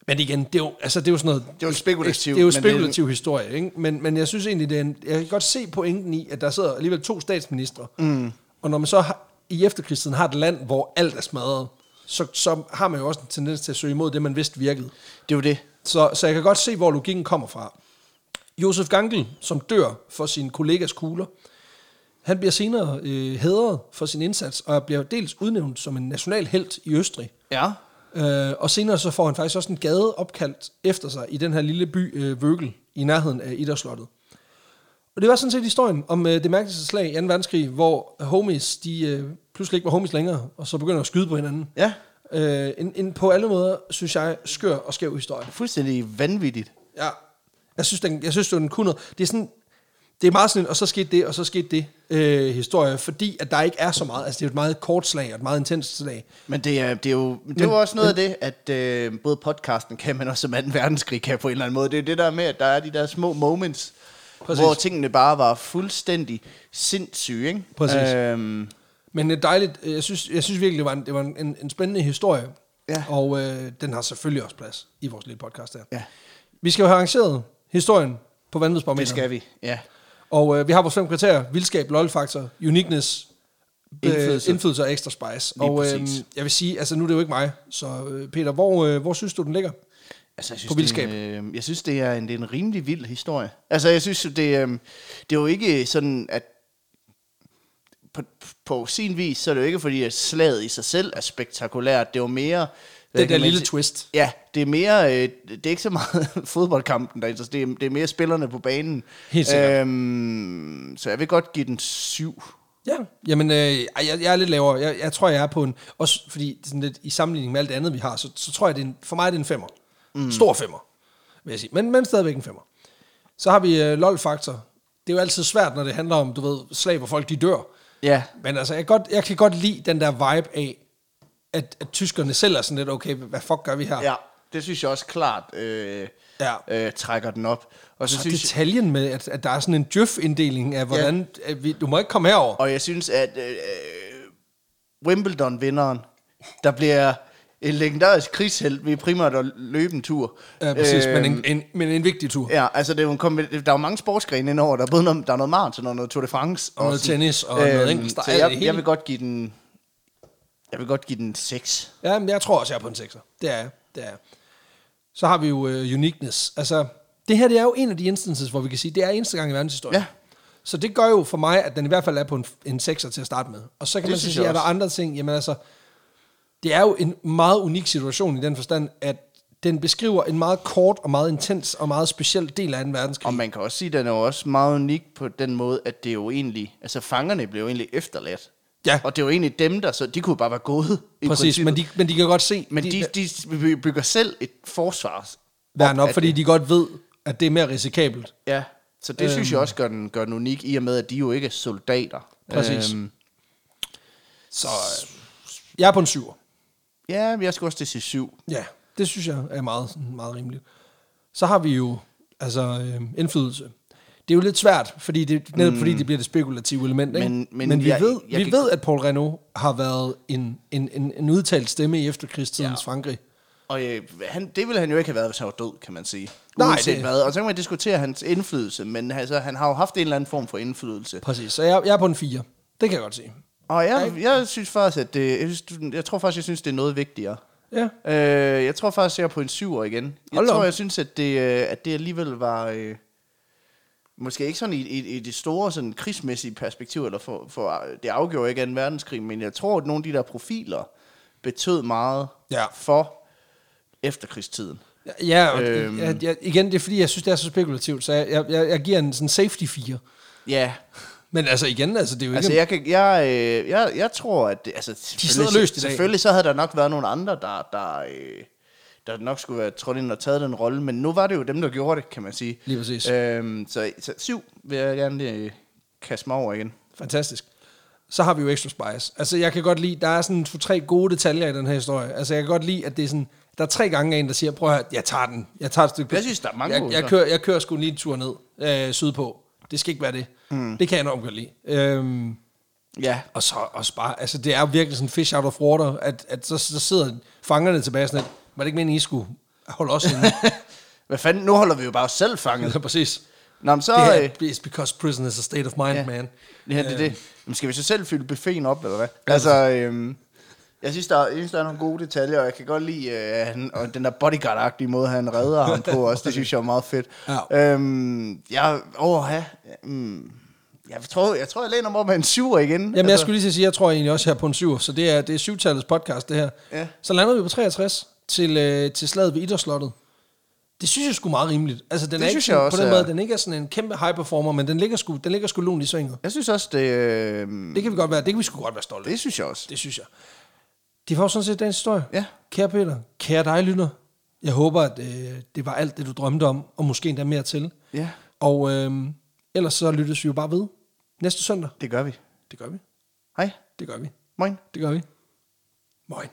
Men igen, det er jo, altså, det er jo sådan noget... Det er jo spekulativt, Det er jo men spekulativ historie, ikke? Men, men jeg synes egentlig, det er en, jeg kan godt se pointen i, at der sidder alligevel to statsministre, mm. og når man så har, i efterkrigstiden har et land, hvor alt er smadret, så, så har man jo også en tendens til at søge imod det, man vidste virkede. Det er jo det. Så, så jeg kan godt se, hvor logikken kommer fra. Josef Gangl, som dør for sin kollegas kugler, han bliver senere øh, hædret for sin indsats, og bliver dels udnævnt som en national helt i Østrig. Ja. Øh, og senere så får han faktisk også en gade opkaldt efter sig i den her lille by øh, Vøgel, i nærheden af Idderslottet. Og det var sådan set historien om øh, det mærkeligste slag i 2. verdenskrig, hvor homies, de øh, pludselig ikke var homies længere, og så begynder at skyde på hinanden. Ja. Øh, en, en på alle måder, synes jeg, skør og skæv historie. Fuldstændig vanvittigt. Ja, jeg synes, den, jeg synes den kunne noget. Det er sådan, det er meget sådan, og så skete det, og så skete det øh, historie, fordi at der ikke er så meget, altså det er et meget kort slag, og et meget intenst slag. Men det er, det er jo det er jo også noget af det, at øh, både podcasten kan, men også som 2. verdenskrig kan på en eller anden måde. Det er det der med, at der er de der små moments, Præcis. Hvor tingene bare var fuldstændig sindssyge, ikke? Præcis. Øhm, Men det er dejligt, jeg synes, jeg synes virkelig, det var en, det var en, en spændende historie, Ja. og øh, den har selvfølgelig også plads i vores lille podcast her. ja, Vi skal jo have arrangeret historien på det vanvidsbarometeret. skal vi. Ja. Og øh, vi har vores fem kriterier. Vildskab, lol-faktor, uniqueness, Indflydelse. indflydelse, og ekstra spice. Lige og øh, jeg vil sige, altså nu er det jo ikke mig, så øh, Peter, hvor, øh, hvor synes du, den ligger? Altså, jeg synes, På vildskab. Det, øh, jeg synes, det er, en, det er en rimelig vild historie. Altså, jeg synes, det, øh, det er jo ikke sådan, at på, på sin vis, så er det jo ikke fordi, at slaget i sig selv er spektakulært. Det er jo mere... Den der lille twist. Ja, det er mere, øh, det er ikke så meget <laughs> fodboldkampen, der er det er, det er mere spillerne på banen. Helt sikkert. Øhm, så jeg vil godt give den syv. Ja, jamen, øh, jeg, jeg er lidt lavere. Jeg, jeg tror, jeg er på en... Også fordi sådan lidt, i sammenligning med alt det andet, vi har, så, så tror jeg, det er en, for mig er det en femmer. Mm. Stor femmer, vil jeg sige. Men, men stadigvæk en femmer. Så har vi øh, LOL-faktor. Det er jo altid svært, når det handler om, du ved, slag, hvor folk de dør. Ja, Men altså, jeg, godt, jeg kan godt lide den der vibe af, at, at tyskerne selv er sådan lidt, okay, hvad fuck gør vi her? ja, det synes jeg også klart øh, Ja. øh, trækker den op. Og så, Så synes detaljen med, at, at der er sådan en djøf-inddeling af, hvordan... Ja. At vi, du må ikke komme herover. Og jeg synes, at øh, Wimbledon-vinderen, der bliver en legendarisk krigshelt ved primært at løbe en tur. Ja, præcis, Øh, men, en, en, men en vigtig tur. Ja, altså det er jo en der er jo mange sportsgrene indover. Der er både noget, der er noget maraton og noget Tour de France. Og noget sådan. tennis og noget enkeltstart, Så alt det jeg, jeg vil godt give den... Jeg vil godt give den 6. Ja, men jeg tror også, jeg er på en 6'er. Det er jeg. Det er jeg. Så har vi jo uh, uniqueness. Altså, det her det er jo en af de instances, hvor vi kan sige, det er eneste gang i verdenshistorien. Ja. Så det gør jo for mig, at den i hvert fald er på en, en 6'er til at starte med. Og så kan Det man så sige, er der også. andre ting? Jamen altså, det er jo en meget unik situation i den forstand, at den beskriver en meget kort og meget intens og meget speciel del af 2. verdenskrig. Og man kan også sige, at den er jo også meget unik på den måde, at det er jo egentlig... Altså fangerne blev jo egentlig efterladt. Ja. Og det er jo egentlig dem, der så... De kunne bare være gået. i Præcis, princippet. men de, men de kan godt se, Men de, de bygger selv et forsvar. værn op, fordi det. de godt ved, at det er mere risikabelt. Ja, så det øhm. synes jeg også gør den, gør den unik, i og med, at de jo ikke er soldater. Præcis. Så øh, jeg er på en 7'er. ja, men jeg skal også til sige syv. Ja, det synes jeg er meget, meget rimeligt. Så har vi jo altså øh, indflydelse. Det er jo lidt svært, fordi det, netop mm. fordi det bliver det spekulative element. Ikke? Men- men men vi, jeg- ved, jeg vi kan- ved, at Paul Renault har været en, en, en, en udtalt stemme i efterkrigstidens ja. Frankrig. Og øh, han, det ville han jo ikke have været, hvis han var død, kan man sige. Nej, Uanset det- hvad. Og så kan man diskutere hans indflydelse, men altså, han har jo haft en eller anden form for indflydelse. Præcis, så jeg, jeg er på en 4. Det kan jeg godt sige. Og jeg, jeg synes faktisk, at det, jeg, synes, jeg tror faktisk, jeg synes, det er noget vigtigere. Ja, Øh, jeg tror faktisk, jeg er på en syver igen. Jeg Hold tror, op. jeg synes, at det, øh, at det alligevel var... Øh, måske ikke sådan i, i, i det store sådan, krigsmæssige perspektiv, eller for, for det afgjorde ikke 2. verdenskrig, men jeg tror, at nogle af de der profiler betød meget Ja. for efterkrigstiden. ja og Øhm. jeg, jeg, igen, det er fordi, jeg synes, det er så spekulativt, så jeg, jeg, jeg, jeg giver en sådan safety 4. Ja, Men altså igen, altså det er jo altså ikke... jeg, kan, jeg, øh, jeg, jeg tror, at det, altså, sidder selvfølgelig- løst i dag. Selvfølgelig så havde der nok været nogle andre, der, der, øh, der nok skulle være trådt ind og taget den rolle, men nu var det jo dem, der gjorde det, kan man sige. Lige præcis. Øhm, så, så syv vil jeg gerne lige kaste mig over igen. Fantastisk. Så har vi jo Extra Spice. Altså, jeg kan godt lide, der er sådan to-tre gode detaljer i den her historie. Altså, jeg kan godt lide, at det er sådan, der er tre gange en, der siger, prøv at høre, jeg tager den. Jeg tager et stykke. Jeg synes, der er mange jeg, gode, jeg, kører, jeg kører sgu lige en tur ned øh, sydpå. Det skal ikke være det. Mm. Det kan jeg enormt godt lide. Øhm, Ja. og så også bare, altså det er jo virkelig sådan fish out of water, at, at så, så sidder fangerne tilbage sådan lidt, var det ikke meningen, I skulle holde os inde? <laughs> Hvad fanden, nu holder vi jo bare os selv fanget. ja, præcis. Nå, men så... Det øh, er, it's because prison is a state of mind, ja. man. Ja, det er det. Men skal vi så selv fylde buffeten op, eller hvad? Altså, øhm, jeg synes, der, er- jeg synes, der er nogle gode detaljer, og jeg kan godt lide øh, han, og den der bodyguard-agtige måde, han redder ham på <laughs> også. Det synes jeg er meget fedt. Ja. Øhm, jeg, åh, ja, mm, jeg tror, jeg tror, jeg læner mig med en syver igen. Jamen, altså. jeg skulle lige til at sige, jeg tror egentlig også her på en syv, så det er, det er syvtallets podcast, det her. Ja. Så lander vi på 63 til, øh, til slaget ved Idrætslottet. Det synes jeg sgu meget rimeligt. Altså, den Det er synes ikke jeg sådan, på også den er- måde, den ikke er sådan en kæmpe high performer, men den ligger sgu, den ligger sgu lunt i svinget. Jeg synes også, det, øh, Det kan vi godt være, det kan vi sgu godt være stolte af. det synes jeg også. Det synes jeg. Det var jo sådan set dagens historie. Ja. Kære Peter, kære dig, lytter. Jeg håber, at øh, det var alt det, du drømte om, og måske endda mere til. Ja, Og øh, ellers så lyttes vi jo bare ved næste søndag. det gør vi. Det gør vi. Hej. Det gør vi. Moin. Det gør vi. Moin.